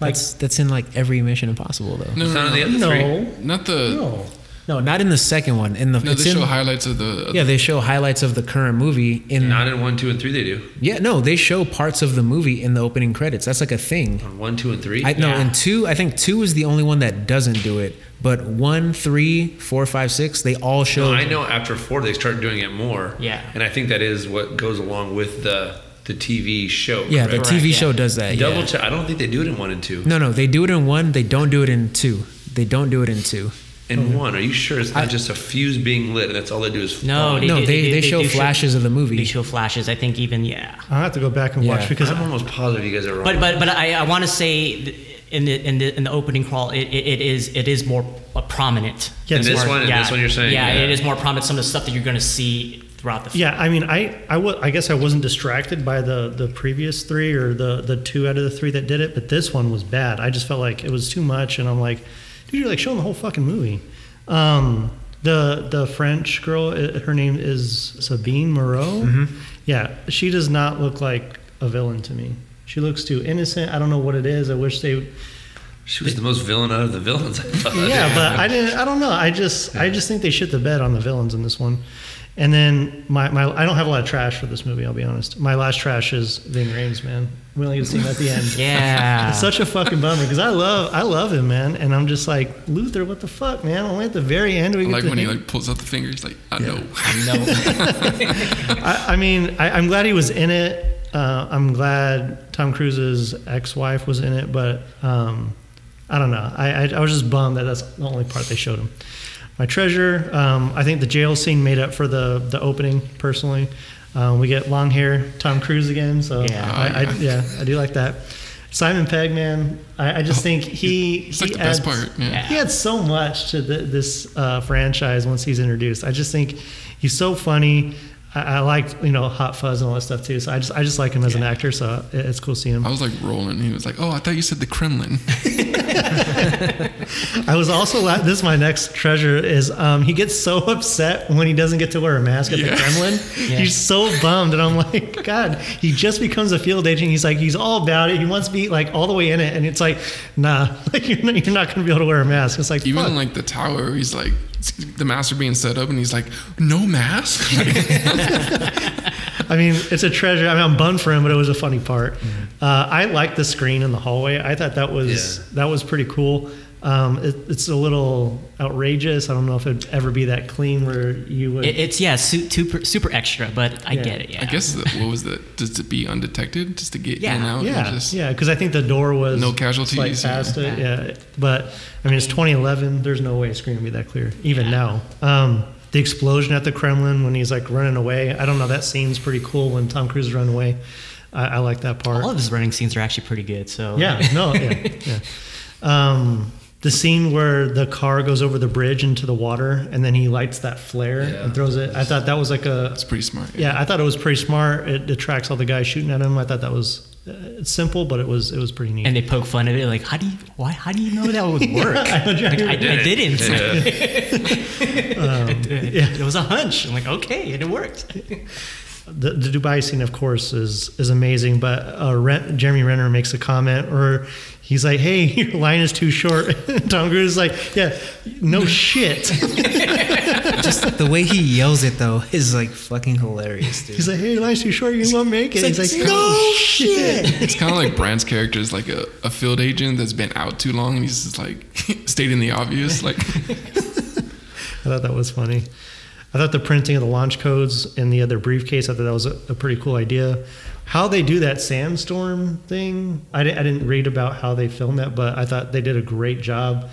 Like That's that's in like every Mission Impossible though. No, It's no, not no, in the other no, three. not the no. No, not in the second one. In the No, it's they show in, highlights of the. Of yeah, they show highlights of the current movie in. Not in one, two, and three. They do yeah, no, they show parts of the movie in the opening credits. That's like a thing. on one, two, and three. I no, Yeah. in two, I think two is the only one that doesn't do it. But one, three, four, five, six, they all show. No, I know after four they start doing it more. Yeah. and I think that is what goes along with the the TV show. Yeah, the? TV Correct, show yeah. does that. double yeah. check. I don't think they do it in one and two. No, no, they do it in one. They don't do it in two. They don't do it in two. In one, are you sure it's not I- just a fuse being lit and that's all they do is No, fly? they, No, they, they- they show do flashes of the movie. They show flashes. I think even yeah. I'll have to go back and Yeah. watch because I'm almost positive you guys are wrong. But but but I, I want to say in the in the in the opening crawl it, it, it is it is more uh, prominent. Yes. In this More- one- in this one you're saying, yeah, yeah. it is more prominent. Some of the stuff that you're going to see throughout the. Film. Yeah, I mean, I I wa- I guess I wasn't distracted by the the previous three or the the two out of the three that did it, but this one was bad. I just felt like it was too much, and I'm like, dude, you're like showing the whole fucking movie. Um, the the French girl, uh, her name is Sabine Moreau. Yeah, she does not look like a villain to me. She looks too innocent. I don't know what it is. I wish they she was the most villain out of the villains. I thought. yeah, but I didn't. I don't know. I just, I just think they shit the bed on the villains in this one. And then my, my, I don't have a lot of trash for this movie. I'll be honest. My last trash is Ving Rhames, man. We only get to see him at the end. Yeah. It's such a fucking bummer because I love, I love him, man. And I'm just like Luther. What the fuck, man? Only at the very end do we I get like to when he hang- like pulls out the finger. He's like, I know. no. I, I mean, I, I'm glad he was in it. Uh, I'm glad Tom Cruise's ex-wife was in it, but um, I don't know. I, I, I was just bummed that that's the only part they showed him. My treasure. Um, I think the jail scene made up for the the opening. Personally, um, we get long hair Tom Cruise again, so Yeah. I, I, Oh, yeah, I do like that. Simon Pegg, man, I, I just think he he like the best adds- part. Yeah. Yeah. he adds so much to the, this uh, franchise once he's introduced. I just think he's so funny. I, I like you know Hot Fuzz and all that stuff too. So I just I just like him as an actor. So it's cool seeing him. I was like rolling. He was like, "Oh, I thought you said the Kremlin." I was also la- this is my next treasure is um, he gets so upset when he doesn't get to wear a mask at Yeah. the Kremlin. He's so bummed, and I'm like, God, he just becomes a field agent. He's like, he's all about it. He wants to be like all the way in it, and it's like, nah, like you're not, you're not going to be able to wear a mask. It's like Even fuck. like the tower, he's like, the mask are being set up, and he's like, "No mask." I mean, it's a treasure. I mean, I'm bummed for him, but it was a funny part. Mm-hmm. Uh, I like the screen in the hallway. I thought that was Yeah. that was pretty cool. Um, it, it's a little outrageous. I don't know if it'd ever be that clean where you would. It, it's yeah, super super extra, but I Yeah. get it. Yeah. I guess the, what was that? Just to be undetected, just to get Yeah. in and out. yeah, and just, yeah, because I think the door was No casualties, like yeah. past it. Yeah, but I mean, it's 2011. There's no way a screen would be that clear, even now. Um, the explosion at the Kremlin when he's like running away. I don't know. That scene's pretty cool when Tom Cruise is running away. I, I like that part. All of his running scenes are actually pretty good. So Yeah, no, yeah, yeah. Um, the scene where the car goes over the bridge into the water and then he lights that flare Yeah. and throws it. I thought that was like a It's pretty smart. yeah. I thought it was pretty smart. It attracts all the guys shooting at him. I thought that was uh, simple, but it was it was pretty neat. and they poke fun at it like how do you why how do you know that would work I Like, I, I did it. didn't yeah. it was a hunch i'm like okay and it worked the, the Dubai scene, of course, is is amazing. But uh, Ren, Jeremy Renner makes a comment, or he's like, "Hey, your line is too short." Tom Cruise is like, "Yeah, no shit." Just the way he yells it though is like fucking hilarious, dude. He's like, "Hey, your line's too short. You won't make it." He's He's like, like, "No shit." It's kind of like Brandt's character is like a, a field agent that's been out too long, and he's just like stating the obvious. Like, I thought that was funny. I thought the printing of the launch codes in the other briefcase, I thought that was a, a pretty cool idea. How they do that sandstorm thing, I, I didn't read about how they filmed that, but I thought they did a great job.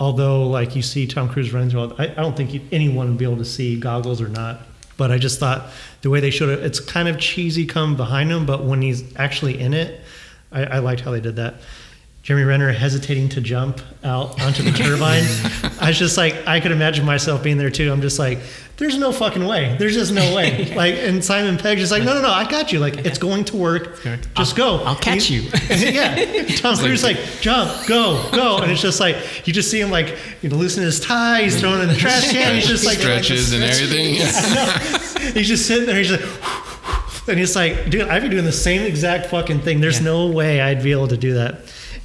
Although, like you see Tom Cruise running through, I, I don't think anyone would be able to see goggles or not. But I just thought the way they showed it, it's kind of cheesy come behind him, but when he's actually in it, I, I liked how they did that. Jeremy Renner hesitating to jump out onto the turbine. I was just like, I could imagine myself being there too. I'm just like, there's no fucking way. There's just no way. Like, and Simon Pegg just like, no, no, no, I got you. Like, it's going to work. Just go. I'll catch And he- yeah. Tom Cruise like, jump, go, go, and it's just like you just see him like, you know, loosen his tie. He's throwing in the trash can. He's just like stretches and everything. Yeah. He's just sitting there. He's like, and he's like, dude, I'd be doing the same exact fucking thing. There's Yeah. no way I'd be able to do that.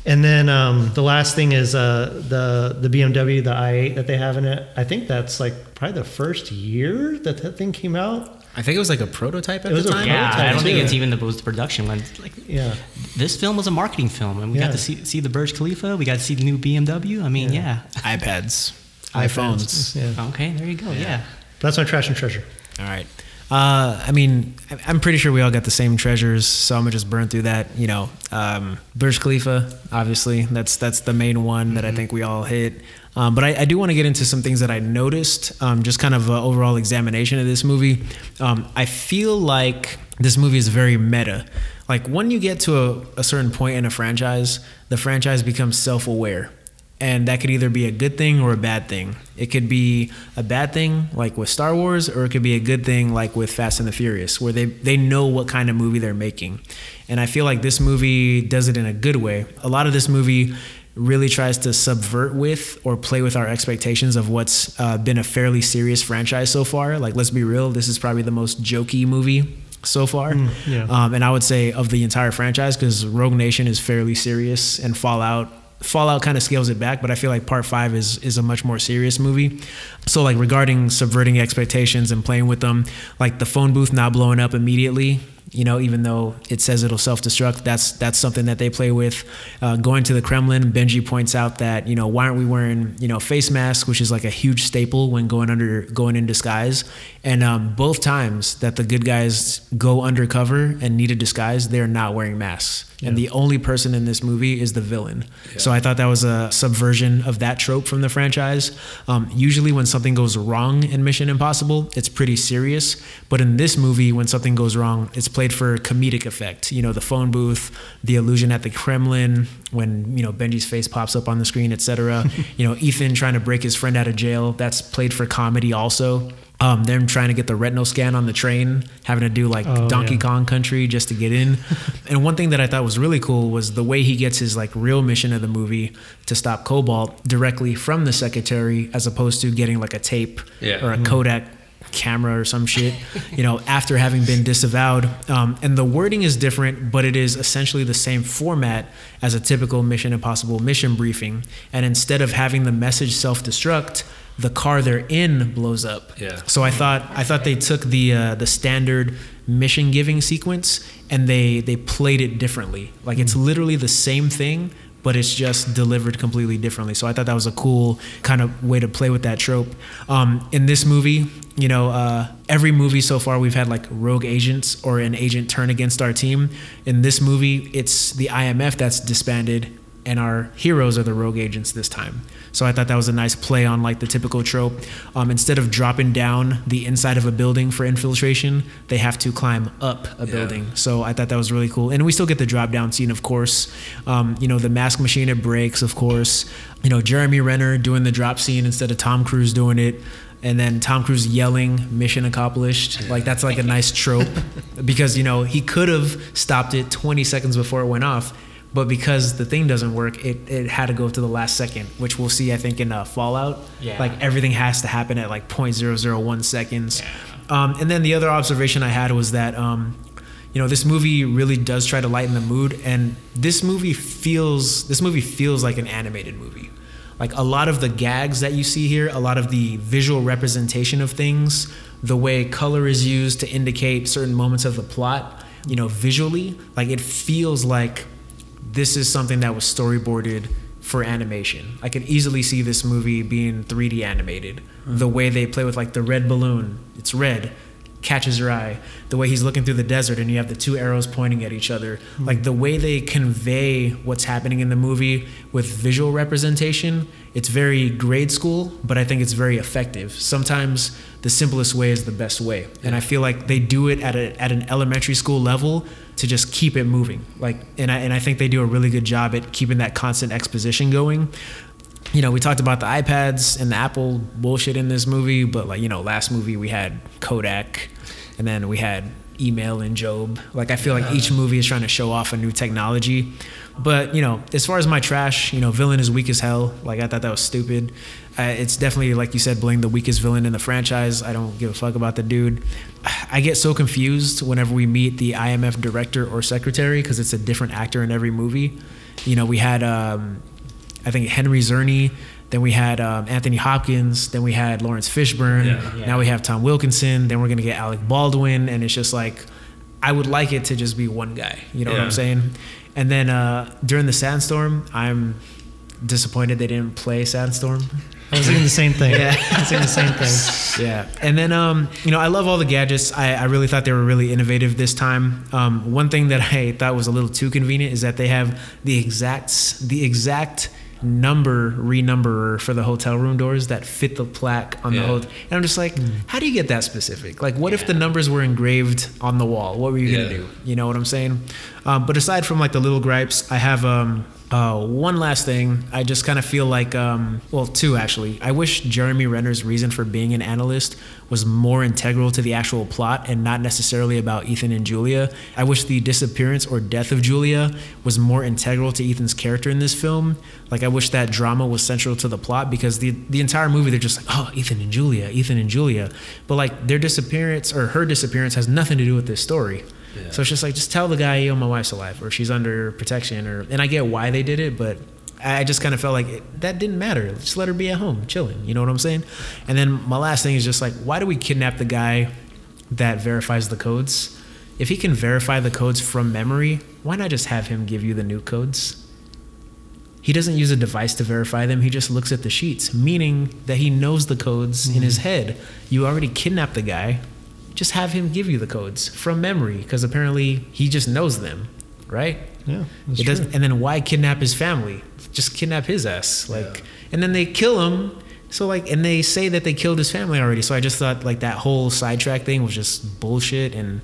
And then um, the last thing is uh, the the BMW, the i8 that they have in it. I think that's like probably the first year that that thing came out. I think it was like a prototype at It was the a time. Yeah, I don't think it's even the post production one. Like Yeah. this film was a marketing film, and we Yeah. got to see see the Burj Khalifa. We got to see the new BMW. I mean, Yeah. yeah. iPads, iPhones. Yeah. Okay, there you go. Yeah. That's my trash and treasure. All right. Uh, I mean, I'm pretty sure we all got the same treasures, so I'm gonna just burn through that. You know, um, Burj Khalifa, obviously, that's that's the main one that I think we all hit. Um, but I, I do want to get into some things that I noticed, um, just kind of uh, overall examination of this movie. Um, I feel like this movie is very meta. Like when you get to a, a certain point in a franchise, the franchise becomes self-aware and that could either be a good thing or a bad thing. It could be a bad thing, like with Star Wars, or it could be a good thing, like with Fast and the Furious, where they they know what kind of movie they're making. And I feel like this movie does it in a good way. A lot of this movie really tries to subvert with or play with our expectations of what's uh, been a fairly serious franchise so far. Like, let's be real, this is probably the most jokey movie so far. yeah. Um, and I would say of the entire franchise, because Rogue Nation is fairly serious, and Fallout Fallout kind of scales it back, but I feel like Part Five is is a much more serious movie. So like regarding subverting expectations and playing with them, like the phone booth not blowing up immediately. You know, even though it says it'll self-destruct, that's that's something that they play with. Uh, going to the Kremlin, Benji points out that you know why aren't we wearing you know face masks, which is like a huge staple when going under going in disguise. And um, both times that the good guys go undercover and need a disguise, they're not wearing masks. And the only person in this movie is the villain. So I thought that was a subversion of that trope from the franchise. Um, usually, when something goes wrong in Mission Impossible, it's pretty serious. But in this movie, when something goes wrong, it's played for comedic effect. You know, the phone booth, the illusion at the Kremlin, when you know Benji's face pops up on the screen, etc. you know, Ethan trying to break his friend out of jail. That's played for comedy also. Um, them trying to get the retinal scan on the train, having to do like Oh, Donkey yeah. Kong country just to get in. and one thing that I thought was really cool was the way he gets his like real mission of the movie to stop Cobalt directly from the secretary, as opposed to getting like a tape Yeah. or a Kodak camera or some shit, you know, after having been disavowed. Um, and the wording is different, but it is essentially the same format as a typical Mission Impossible mission briefing. And instead of having the message self-destruct, the car they're in blows up. Yeah. So I thought I thought they took the uh, the standard mission giving sequence and they they played it differently. Like it's literally the same thing, but it's just delivered completely differently. So I thought that was a cool kind of way to play with that trope. Um, in this movie, you know, uh, every movie so far we've had like rogue agents or an agent turn against our team. In this movie, it's the IMF that's disbanded and our heroes are the rogue agents this time. So I thought that was a nice play on like the typical trope. Um, instead of dropping down the inside of a building for infiltration, they have to climb up a building. So I thought that was really cool. And we still get the drop down scene, of course. Um, you know, the mask machine it breaks, of course. You know, Jeremy Renner doing the drop scene instead of Tom Cruise doing it. And then Tom Cruise yelling, "Mission accomplished!" Like that's like a nice trope, because you know he could have stopped it 20 seconds before it went off, but because the thing doesn't work, it, it had to go to the last second, which we'll see, I think, in uh, Fallout. Yeah. Like everything has to happen at like 0.001 seconds. Um, and then the other observation I had was that, um, you know, this movie really does try to lighten the mood, and this movie feels this movie feels like an animated movie. Like a lot of the gags that you see here, a lot of the visual representation of things, the way color is used to indicate certain moments of the plot, you know, visually, like it feels like this is something that was storyboarded for animation. I could easily see this movie being 3D animated. Mm-hmm. The way they play with like the red balloon, it's red, catches your eye. The way he's looking through the desert and you have the two arrows pointing at each other. Hmm. Like the way they convey what's happening in the movie with visual representation, it's very grade school, but I think it's very effective. Sometimes the simplest way is the best way. And I feel like they do it at a, at an elementary school level to just keep it moving. Like and I and I think they do a really good job at keeping that constant exposition going you know, we talked about the iPads and the Apple bullshit in this movie, but like, you know, last movie we had Kodak and then we had email and Job. Like, I feel like each movie is trying to show off a new technology. But, you know, as far as my trash, you know, villain is weak as hell. Like, I thought that was stupid. Uh, it's definitely, like you said, Blaine, the weakest villain in the franchise. I don't give a fuck about the dude. I get so confused whenever we meet the IMF director or secretary because it's a different actor in every movie. you know, we had um, I think Henry Czerny. Then we had um, Anthony Hopkins. Then we had Laurence Fishburne. Yeah. Yeah. Now we have Tom Wilkinson. Then we're gonna get Alec Baldwin, and it's just like I would like it to just be one guy. You know what I'm saying? And then uh, during the Sandstorm, I'm disappointed they didn't play Sandstorm. I was thinking the same thing. Yeah. I was thinking the same thing. Yeah, and then um, you know, I love all the gadgets. I, I really thought they were really innovative this time. Um, one thing that I thought was a little too convenient is that they have the exact the exact number renumberer for the hotel room doors that fit the plaque on the Yeah. hotel. And I'm just like, how do you get that specific? Like, what if the numbers were engraved on the wall? What were you Yeah. gonna do? You know what I'm saying? Um, but aside from like the little gripes, I have um, uh, one last thing. I just kind of feel like, um, well, two actually. I wish Jeremy Renner's reason for being an analyst was more integral to the actual plot and not necessarily about Ethan and Julia. I wish the disappearance or death of Julia was more integral to Ethan's character in this film. Like, I wish that drama was central to the plot because the the entire movie they're just like, oh, Ethan and Julia, Ethan and Julia, but like their disappearance or her disappearance has nothing to do with this story. Yeah. So it's just like, just tell the guy, yo, my wife's alive, or she's under protection, or and I get why they did it, but I just kind of felt like it, that didn't matter. Just let her be at home, chilling. You know what I'm saying? And then my last thing is just like, why do we kidnap the guy that verifies the codes? If he can verify the codes from memory, why not just have him give you the new codes? He doesn't use a device to verify them. He just looks at the sheets, meaning that he knows the codes in mm-hmm. his head. You already kidnapped the guy. Just have him give you the codes from memory because apparently he just knows them, right? Yeah, It true. doesn't, and then why kidnap his family? Just kidnap his ass, like, and then they kill him. So like, and they say that they killed his family already. So I just thought like that whole sidetrack thing was just bullshit and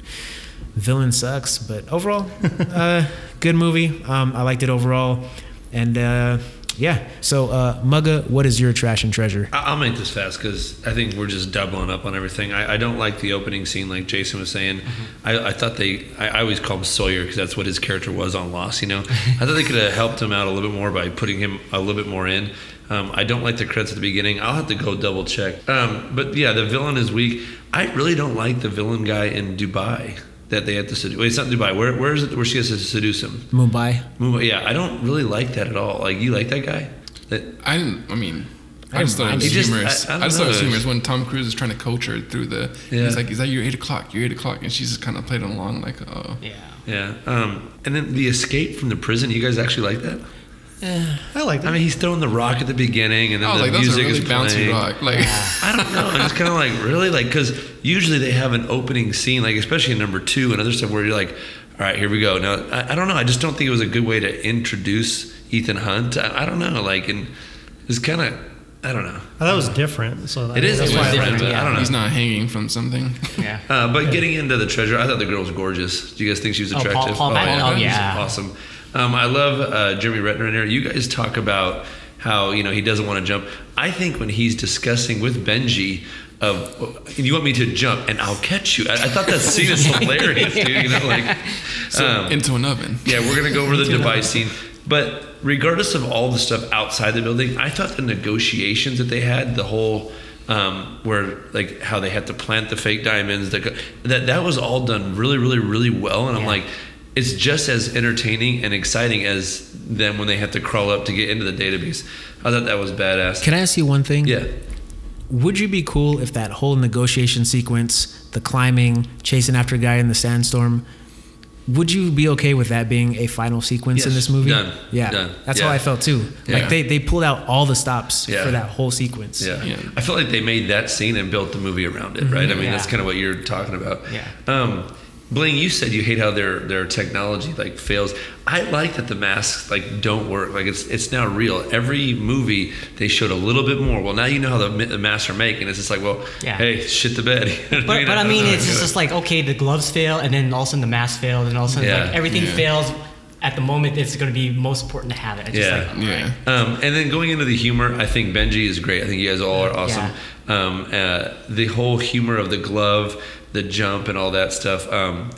villain sucks. But overall, uh, good movie. Um, I liked it overall, and uh, yeah. So uh, Mugga, what is your trash and treasure? I- I'll make this fast because I think we're just doubling up on everything. I, I don't like the opening scene, like Jason was saying. I, I thought they, I, I always call him Sawyer because that's what his character was on Lost. You know, I thought they could have helped him out a little bit more by putting him a little bit more in. Um, I don't like the credits at the beginning. I'll have to go double check. Um, but yeah, the villain is weak. I really don't like the villain guy in Dubai that they had to seduce. Wait, it's not Dubai. Where, where is it? Where she has to seduce him? Mumbai. Mumbai. Yeah, I don't really like that at all. Like you like that guy? That, I didn't. I mean, I I just thought it didn't was mind it. It just- humorous. I- I I, don't just thought it was humorous when Tom Cruise is trying to coach her through the. Yeah. He's like, "Is that your eight o'clock? Your eight o'clock?" And she's just kind of played along, like, "Oh, Yeah. yeah. Um, and then the escape from the prison. You guys actually like that? I like that. I mean, he's throwing the rock at the beginning, and then oh, the like that's a music really is bouncy playing. rock." Like, I don't know. It's kind of like really like because usually they have an opening scene, like especially in number two and other stuff where you're like, all right, here we go. Now I, I don't know. I just don't think it was a good way to introduce Ethan Hunt. I, I don't know. Like, and it's kind of I don't know. I thought it was different. So It is that's why was different, but it. I don't know. he's not hanging from something. Yeah. Uh, but getting into the treasure, I thought the girl was gorgeous. Do you guys think she was Oh, Paul- attractive? Paul Bettany? Oh, yeah. awesome. Um, I love uh, Jeremy Renner in there. You guys talk about how you know he doesn't want to jump. I think when he's discussing with Benji of you want me to jump and I'll catch you. I, I thought that scene is hilarious, dude. You know, like um, Into an oven. yeah, we're gonna go over the device scene. But regardless of all the stuff outside the building, I thought the negotiations that they had, the whole um, where like how they had to plant the fake diamonds, that that that was all done really, really, really well. And I'm like, it's just as entertaining and exciting as them when they have to crawl up to get into the database. I thought that was badass. Can I ask you one thing? yeah. Would you be cool if that whole negotiation sequence, the climbing, chasing after a guy in the sandstorm, would you be okay with that being a final sequence in this movie? Done. Yeah, Done. that's Yeah. how I felt too. Yeah. Like they, they pulled out all the stops Yeah. for that whole sequence. Yeah. Yeah. I feel like they made that scene and built the movie around it, right? I mean, Yeah. that's kind of what you're talking about. Yeah. Um, Bling, you said you hate how their their technology like fails. I like that the masks like don't work. Like it's it's now real. Every movie they showed a little bit more. Well, now you know how the, the masks are making. It's just like, well, Yeah. hey, shit the bed. You know what But, but I don't mean, it's just, just like okay, the gloves fail, and then all of a sudden the mask failed, and all of a sudden Yeah. like everything Yeah. fails. At the moment, it's going to be most important to have it. It's just Yeah. like, Yeah. Um, and then going into the humor, I think Benji is great. I think you guys all are awesome. Um, uh, the whole humor of the glove, the jump, and all that stuff. Um,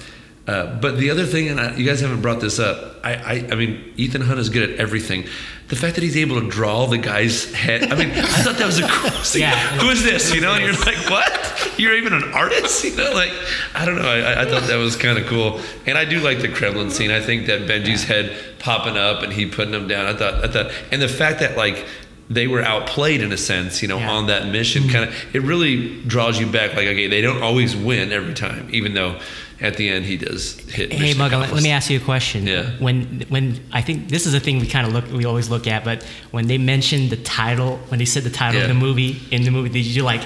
Uh, but the other thing, and I, you guys haven't brought this up, I, I, I mean, Ethan Hunt is good at everything. The fact that he's able to draw the guy's head, I mean, I thought that was a cool thing. Yeah. Who is this? You know, and you're like, what? You're even an artist? You know, like, I don't know. I, I thought that was kind of cool. And I do like the Kremlin scene. I think that Benji's head popping up and he putting him down. I thought, I thought, and the fact that, like, they were outplayed in a sense, you know, Yeah. on that mission. Mm-hmm. Kind of, it really draws you back. Like, okay, they don't always win every time, even though at the end he does hit. Hey, Mugga, let, let me ask you a question. Yeah. When when I think this is a thing we kind of look we always look at, but when they mentioned the title, when they said the title Yeah. of the movie in the movie, did you like?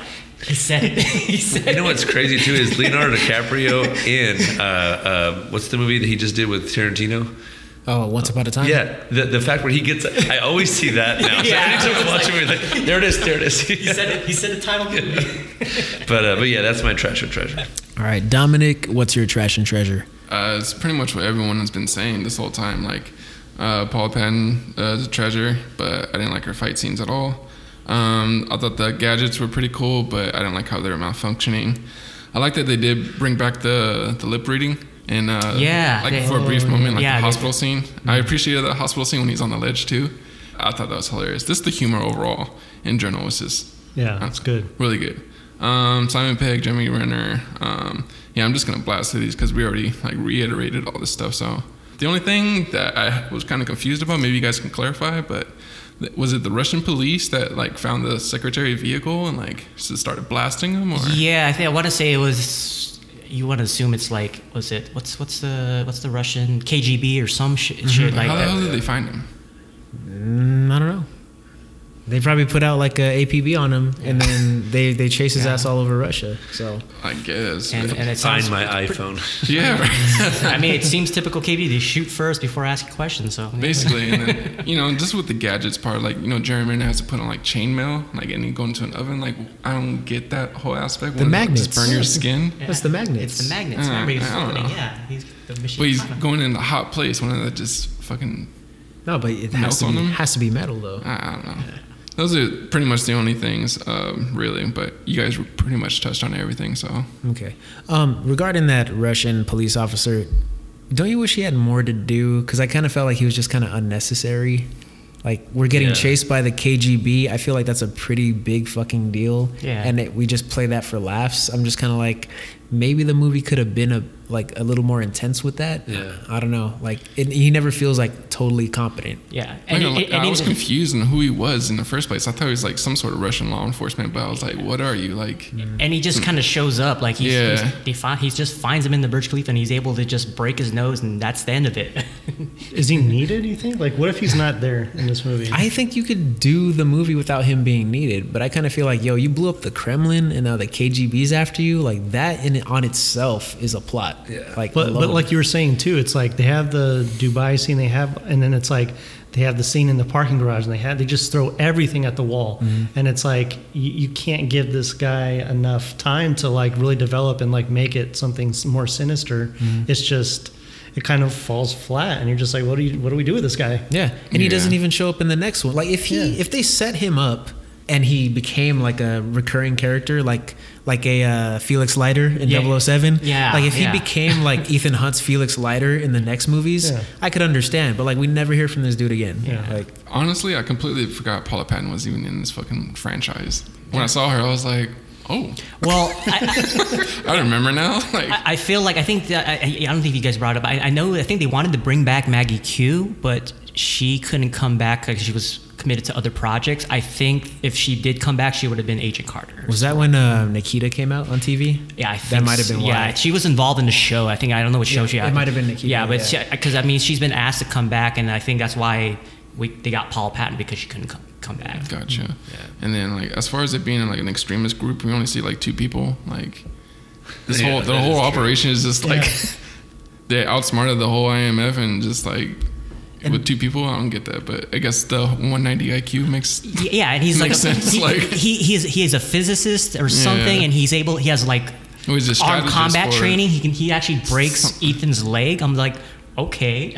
He said it. he said. You know what's crazy too is Leonardo DiCaprio in uh, uh, what's the movie that he just did with Tarantino? Oh, Once Upon a Time. Yeah, the, the fact where he gets, I always see that now. So Yeah, anytime I I'm watching a movie, like, there it is, there it is. He said it. He said the title. of but uh, but yeah, that's my trash or treasure. All right, Dominic, what's your trash and treasure? Uh, it's pretty much what everyone has been saying this whole time. Like, uh, Paula Patton uh, is a treasure, but I didn't like her fight scenes at all. Um, I thought the gadgets were pretty cool, but I didn't like how they were malfunctioning. I like that they did bring back the, the lip reading. And uh, Yeah, like for a brief moment, like Yeah, the hospital scene. I appreciated the hospital scene when he's on the ledge too. I thought that was hilarious. This the humor overall in general was just Yeah, that's good. really good. Um, Simon Pegg, Jeremy Renner. Um, yeah, I'm just gonna blast through these because we already like reiterated all this stuff. So the only thing that I was kind of confused about, maybe you guys can clarify, but was it the Russian police that like found the secretary vehicle and like just started blasting him, or Yeah, I think I want to say it was. You want to assume it's like was it what's what's the what's the Russian KGB or some shit, shit like how the hell that. did they find him? Mm, I don't know. They probably put out like a APB on him, and then they they chase his Yeah. ass all over Russia. So I guess. And, but- and it Find sounds. my iPhone. yeah. I mean, it seems typical KGB. They shoot first before asking questions. So basically and then you know just with the gadgets part like you know jeremy Renner has to put on like chainmail like and you go into an oven like i don't get that whole aspect The Wouldn't magnets. just burn your skin That's the magnets. It's the magnets. Uh, Remember, he's I don't know. Yeah, he's the mission. but he's going in a hot place one of that just fucking no, but it has Melts to be has to be metal though. i, I don't know those are pretty much the only things um, really but you guys pretty much touched on everything so Okay. Um, regarding that Russian police officer, don't you wish he had more to do? Because I kind of felt like he was just kind of unnecessary. Like we're getting Yeah. chased by the KGB. I feel like that's a pretty big fucking deal. Yeah. And it, we just play that for laughs. I'm just kind of like, maybe the movie could have been a like a little more intense with that. Yeah. I don't know. Like it, he never feels like totally competent. Yeah, and, know, it- like, and I was even- confused on who he was in the first place. I thought he was like some sort of Russian law enforcement, but I was like, "What are you like?" Mm. and he just kind of shows up like he's, Yeah. he's they find, he just finds him in the Burj Khalifa and he's able to just break his nose and that's the end of it. Is he needed? You think? Like, what if he's not there in this movie? I think you could do the movie without him being needed, but I kind of feel like, yo, you blew up the Kremlin and now the KGB's after you. Like that in on itself is a plot. Yeah. Like, But, but like you were saying too, it's like they have the Dubai scene, they have, and then it's like they have the scene in the parking garage, and they have they just throw everything at the wall, mm-hmm. and it's like you, you can't give this guy enough time to like really develop and like make it something more sinister. Mm-hmm. It's just it kind of falls flat, and you're just like, what do you what do we do with this guy? Yeah, and he doesn't even show up in the next one. Like if he Yeah. if they set him up and he became like a recurring character, like like a uh, Felix Leiter in Yeah. 007. Yeah, Like if yeah. he became like Ethan Hunt's Felix Leiter in the next movies, Yeah. I could understand. But like we never hear from this dude again. Yeah. Like Honestly, I completely forgot Paula Patton was even in this fucking franchise. When I saw her, I was like, "Oh, well, I, I remember now." Like, I, I feel like I think that I, I I don't think you guys brought it up. I, I know I think they wanted to bring back Maggie Q, but she couldn't come back because she was committed to other projects. I think if she did come back, she would have been Agent Carter. was that when uh, Nikita came out on TV? Yeah, I think that might have been so. why. Yeah, she was involved in the show. I think I don't know what show Yeah, she. Had. It might have been Nikita, Yeah, but yeah. because I mean, she's been asked to come back, and I think that's why we they got Paul Patton because she couldn't come, come back. Gotcha. Yeah. And then like as far as it being in like an extremist group, we only see like two people. Like this Yeah, whole the whole is true. operation is just like Yeah. they outsmarted the whole IMF and just like with two people, I don't get that. But I guess the 190 IQ makes Yeah, and he's like, Makes a, sense, he, like- he he is he is a physicist or something, Yeah. and he's able. He has like Who is a armed combat training. He can he actually breaks Some- Ethan's leg. I'm like, okay.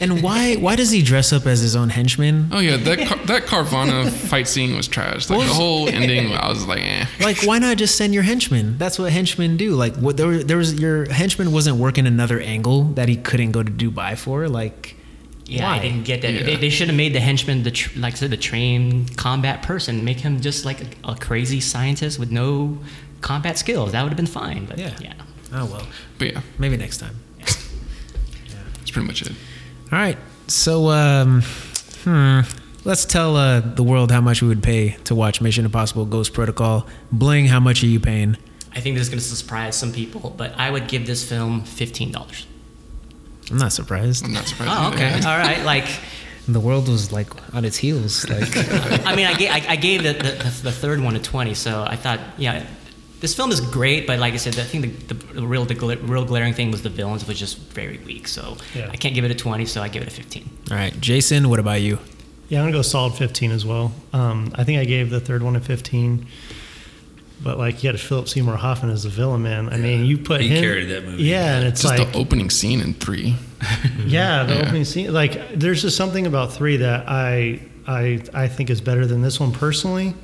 And why why does he dress up as his own henchman? Oh yeah, that Car- that Carvana fight scene was trash. Like the whole ending, I was like, eh. Like, why not just send your henchman? That's what henchmen do. Like, what there, there was your henchman wasn't working another angle that he couldn't go to Dubai for. Like, Yeah, Why? I didn't get that. Yeah. They, they should have made the henchman the tr- like I said the trained combat person. Make him just like a, a crazy scientist with no combat skills. That would have been fine. But Yeah. yeah. oh well, But yeah, maybe next time. yeah. that's pretty much it. All right. So, um, hmm, let's tell uh, the world how much we would pay to watch Mission Impossible: Ghost Protocol. Bling, how much are you paying? I think this is going to surprise some people, but I would give this film fifteen dollars. I'm not surprised. I'm not surprised. Oh, okay, all right. Like, The world was like on its heels. Like, I mean, I gave I, I gave the, the the third one a twenty, so I thought, yeah, this film is great, but like I said, I think the, the, the real the gla- real glaring thing was the villains was just very weak. So Yeah. I can't give it a twenty, so I give it a fifteen. all right, Jason, what about you? Yeah, I'm gonna go solid 15 as well. Um, I think I gave the third one a 15, but like you had Philip Seymour Hoffman as the villain, man. I mean, you put He him. carried that movie. Yeah, and it's Just like the opening scene in three. yeah, the Yeah. opening scene. Like, there's just something about three that I I I think is better than this one personally,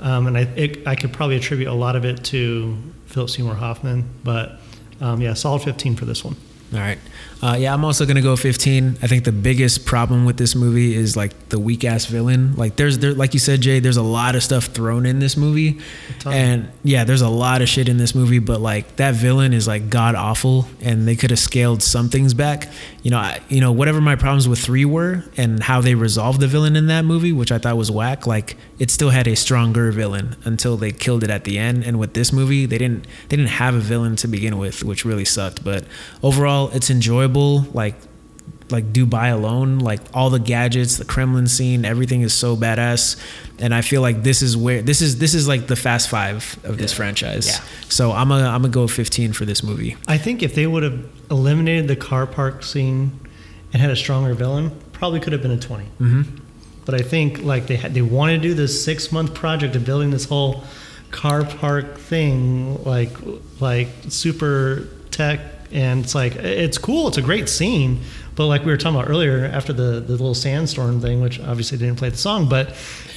um, and I it, I could probably attribute a lot of it to Philip Seymour Hoffman, but um, yeah, solid 15 for this one. All right. Uh, yeah, I'm also gonna go 15. I think the biggest problem with this movie is like the weak ass villain. Like there's there, like you said, Jay. There's a lot of stuff thrown in this movie, and yeah, there's a lot of shit in this movie. But like that villain is like god awful, and they could have scaled some things back. You know, I, you know whatever my problems with three were, and how they resolved the villain in that movie, which I thought was whack. Like it still had a stronger villain until they killed it at the end. And with this movie, they didn't they didn't have a villain to begin with, which really sucked. But overall, it's enjoyable. Like like Dubai alone, like all the gadgets, the Kremlin scene, everything is so badass. And I feel like this is where this is this is like the Fast Five of this franchise. Yeah. So I'm gonna I'm gonna go 15 for this movie. I think if they would have eliminated the car park scene and had a stronger villain, probably could have been a 20. Mm-hmm. But I think like they had, they wanted to do this six month project of building this whole car park thing, like like super tech, and it's like it's cool. It's a great scene, but like we were talking about earlier, after the the little sandstorm thing, which obviously didn't play the song, but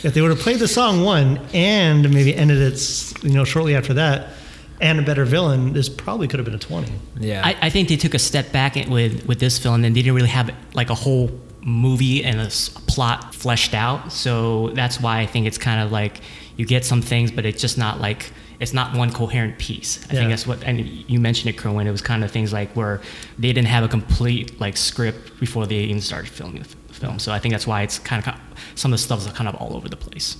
if they would have played the song one and maybe ended it, you know, shortly after that. And a better villain, this probably could have been a 20. Yeah. I, I think they took a step back with with this film, and they didn't really have like a whole movie and a, plot fleshed out. So that's why I think it's kind of like you get some things, but it's just not like it's not one coherent piece. I Yeah. think that's what, and you mentioned it, Kerwin. It was kind of things like where they didn't have a complete like script before they even started filming the f- film. So I think that's why it's kind of some of the stuff is kind of all over the place.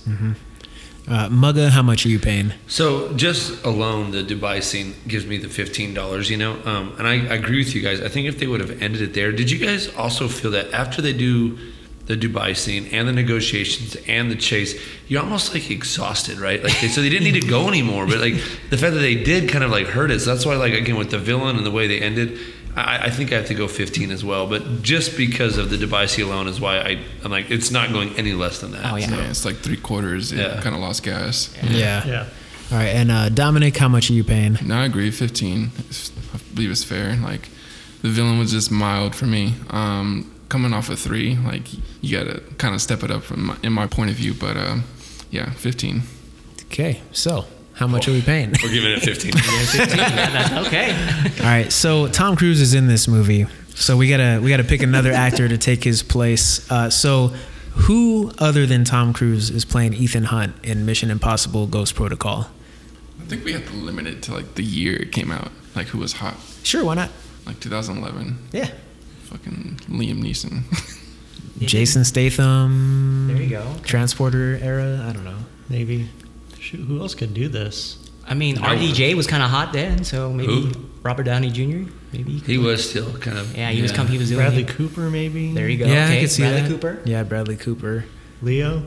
uh, Mugga, how much are you paying? So just alone, the Dubai scene gives me the fifteen dollars. You know, um, and I, I agree with you guys. I think if they would have ended it there, did you guys also feel that after they do the Dubai scene and the negotiations and the chase, you're almost like exhausted, right? Like so they didn't need to go anymore, but like the fact that they did kind of like hurt it. So that's why, like again, with the villain and the way they ended. I, I think I have to go 15 as well, but just because of the Dubai scene alone is why I, I'm like, it's not going any less than that. Oh, yeah. So- Yeah, it's like three quarters. It Yeah. kind of lost gas. Yeah. Yeah. All right. And uh, Dominic, how much are you paying? No, I agree. 15. I believe it's fair. Like, the villain was just mild for me. Um, coming off a three, like, you got to kind of step it up from my, in my point of view. But, um, yeah, 15. Okay. So how much are we paying? We're giving it 15. Yeah, that's okay. All right, so Tom Cruise is in this movie, so we gotta we gotta pick another actor to take his place. Uh, so, who other than Tom Cruise is playing Ethan Hunt in Mission Impossible: Ghost Protocol? I think we have to limit it to, like, the year it came out. Like, who was hot? Sure, why not? Like, 2011. Yeah, Fucking Liam Neeson. Jason Statham. There you go. Transporter era. I don't know. Maybe. Shoot, who else could do this? I mean, I RDJ was kind of hot then, so maybe Who? Robert Downey Jr. Maybe He was still kind of. Yeah, he was come. He was doing. Bradley it. Cooper, maybe. There you go. yeah, okay. I could see Bradley that. Cooper. Yeah, Bradley Cooper. Leo.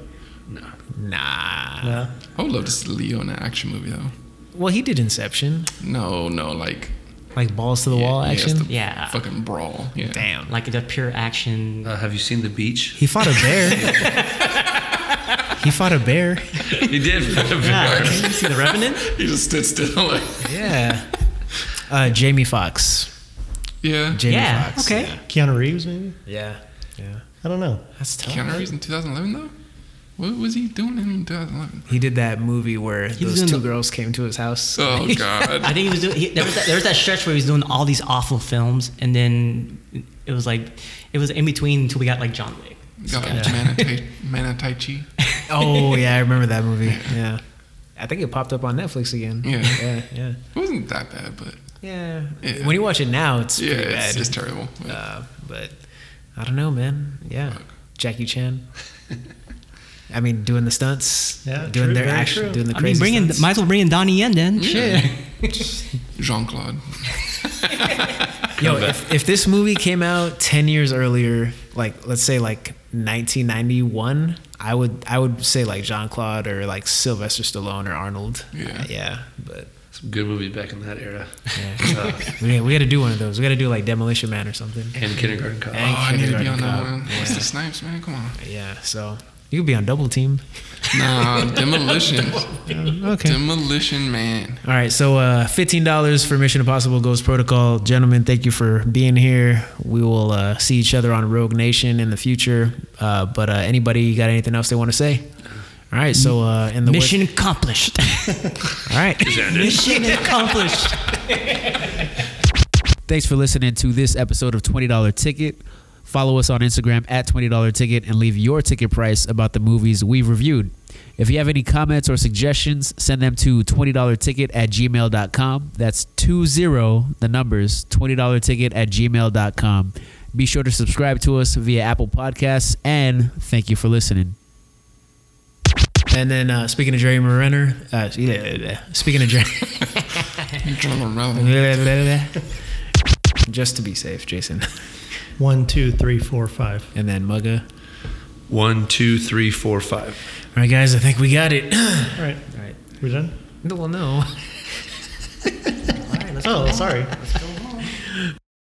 No. Nah. No. I would love to see Leo in an action movie, though. Well, he did Inception, No, no, like. Like balls to the wall yeah, he has action. to Yeah. Fucking brawl. Yeah. Damn. Like the pure action. Uh, have you seen The Beach? He fought a bear. he fought a bear. he did. fight Yeah, you see the Revenant? He just stood still. Like, Yeah. Uh, Jamie Foxx. Yeah. Jamie Yeah, Foxx. okay. Yeah. Keanu Reeves, maybe. Yeah. Yeah. I don't know. That's tough. Keanu Reeves in 2011 though. What was he doing in 2011? He did that movie where was those two the- girls came to his house. Oh God. I think he was doing. He, there was that, there was that stretch where he was doing all these awful films, and then it was like it was in between until we got like John Wick. Got like Mana Tai, Mana Chi. oh yeah, I remember that movie. Yeah. I think it popped up on Netflix again. Yeah. Yeah. Yeah. It wasn't that bad, but Yeah. Yeah. When you watch it now, it's yeah, pretty it's, bad. it's just terrible. But Uh, but I don't know, man. Yeah, Jackie Chan. I mean, doing the stunts, Yeah, doing true, their action, true. doing the I mean, crazy bring in, stunts. might as well bring in Donnie Yen then. Shit. Jean Claude. Yo, if, if this movie came out ten years earlier, like let's say like 1991, I would I would say like Jean Claude or like Sylvester Stallone or Arnold. Yeah. Uh, yeah, but Some good movies back in that era. yeah. Uh, we, we got to do one of those. We got to do like Demolition Man or something. And Kindergarten Cop. And oh, I need to be Kindergarten on that Cop. one. What's Yeah. the snipes, man? Come on. Yeah, so you could be on double team. Nah, demolition. Okay. Demolition man. All right, so uh, fifteen dollars for Mission Impossible Ghost Protocol, gentlemen. Thank you for being here. We will uh, see each other on Rogue Nation in the future. Uh, but uh, anybody got anything else they want to say? All right, so uh, in the Mission accomplished. all right. Mission accomplished. Thanks for listening to this episode of Twenty Dollar Ticket. Follow us on Instagram at Twenty Dollar Ticket and leave your ticket price about the movies we've reviewed. If you have any comments or suggestions, send them to $20ticket at gmail.com. That's 20, the numbers, $20 ticket at gmail.com. Be sure to subscribe to us via Apple Podcasts and thank you for listening. And then uh, speaking of Jerry Renner, uh, speaking of Jerry. Just to be safe, Jason. One, two, three, four, five. And then Mugga. One, two, three, four, five. All right, guys, I think we got it. All right. All right. We're done? Well, no. All right, let's Oh, go. sorry. Let's go.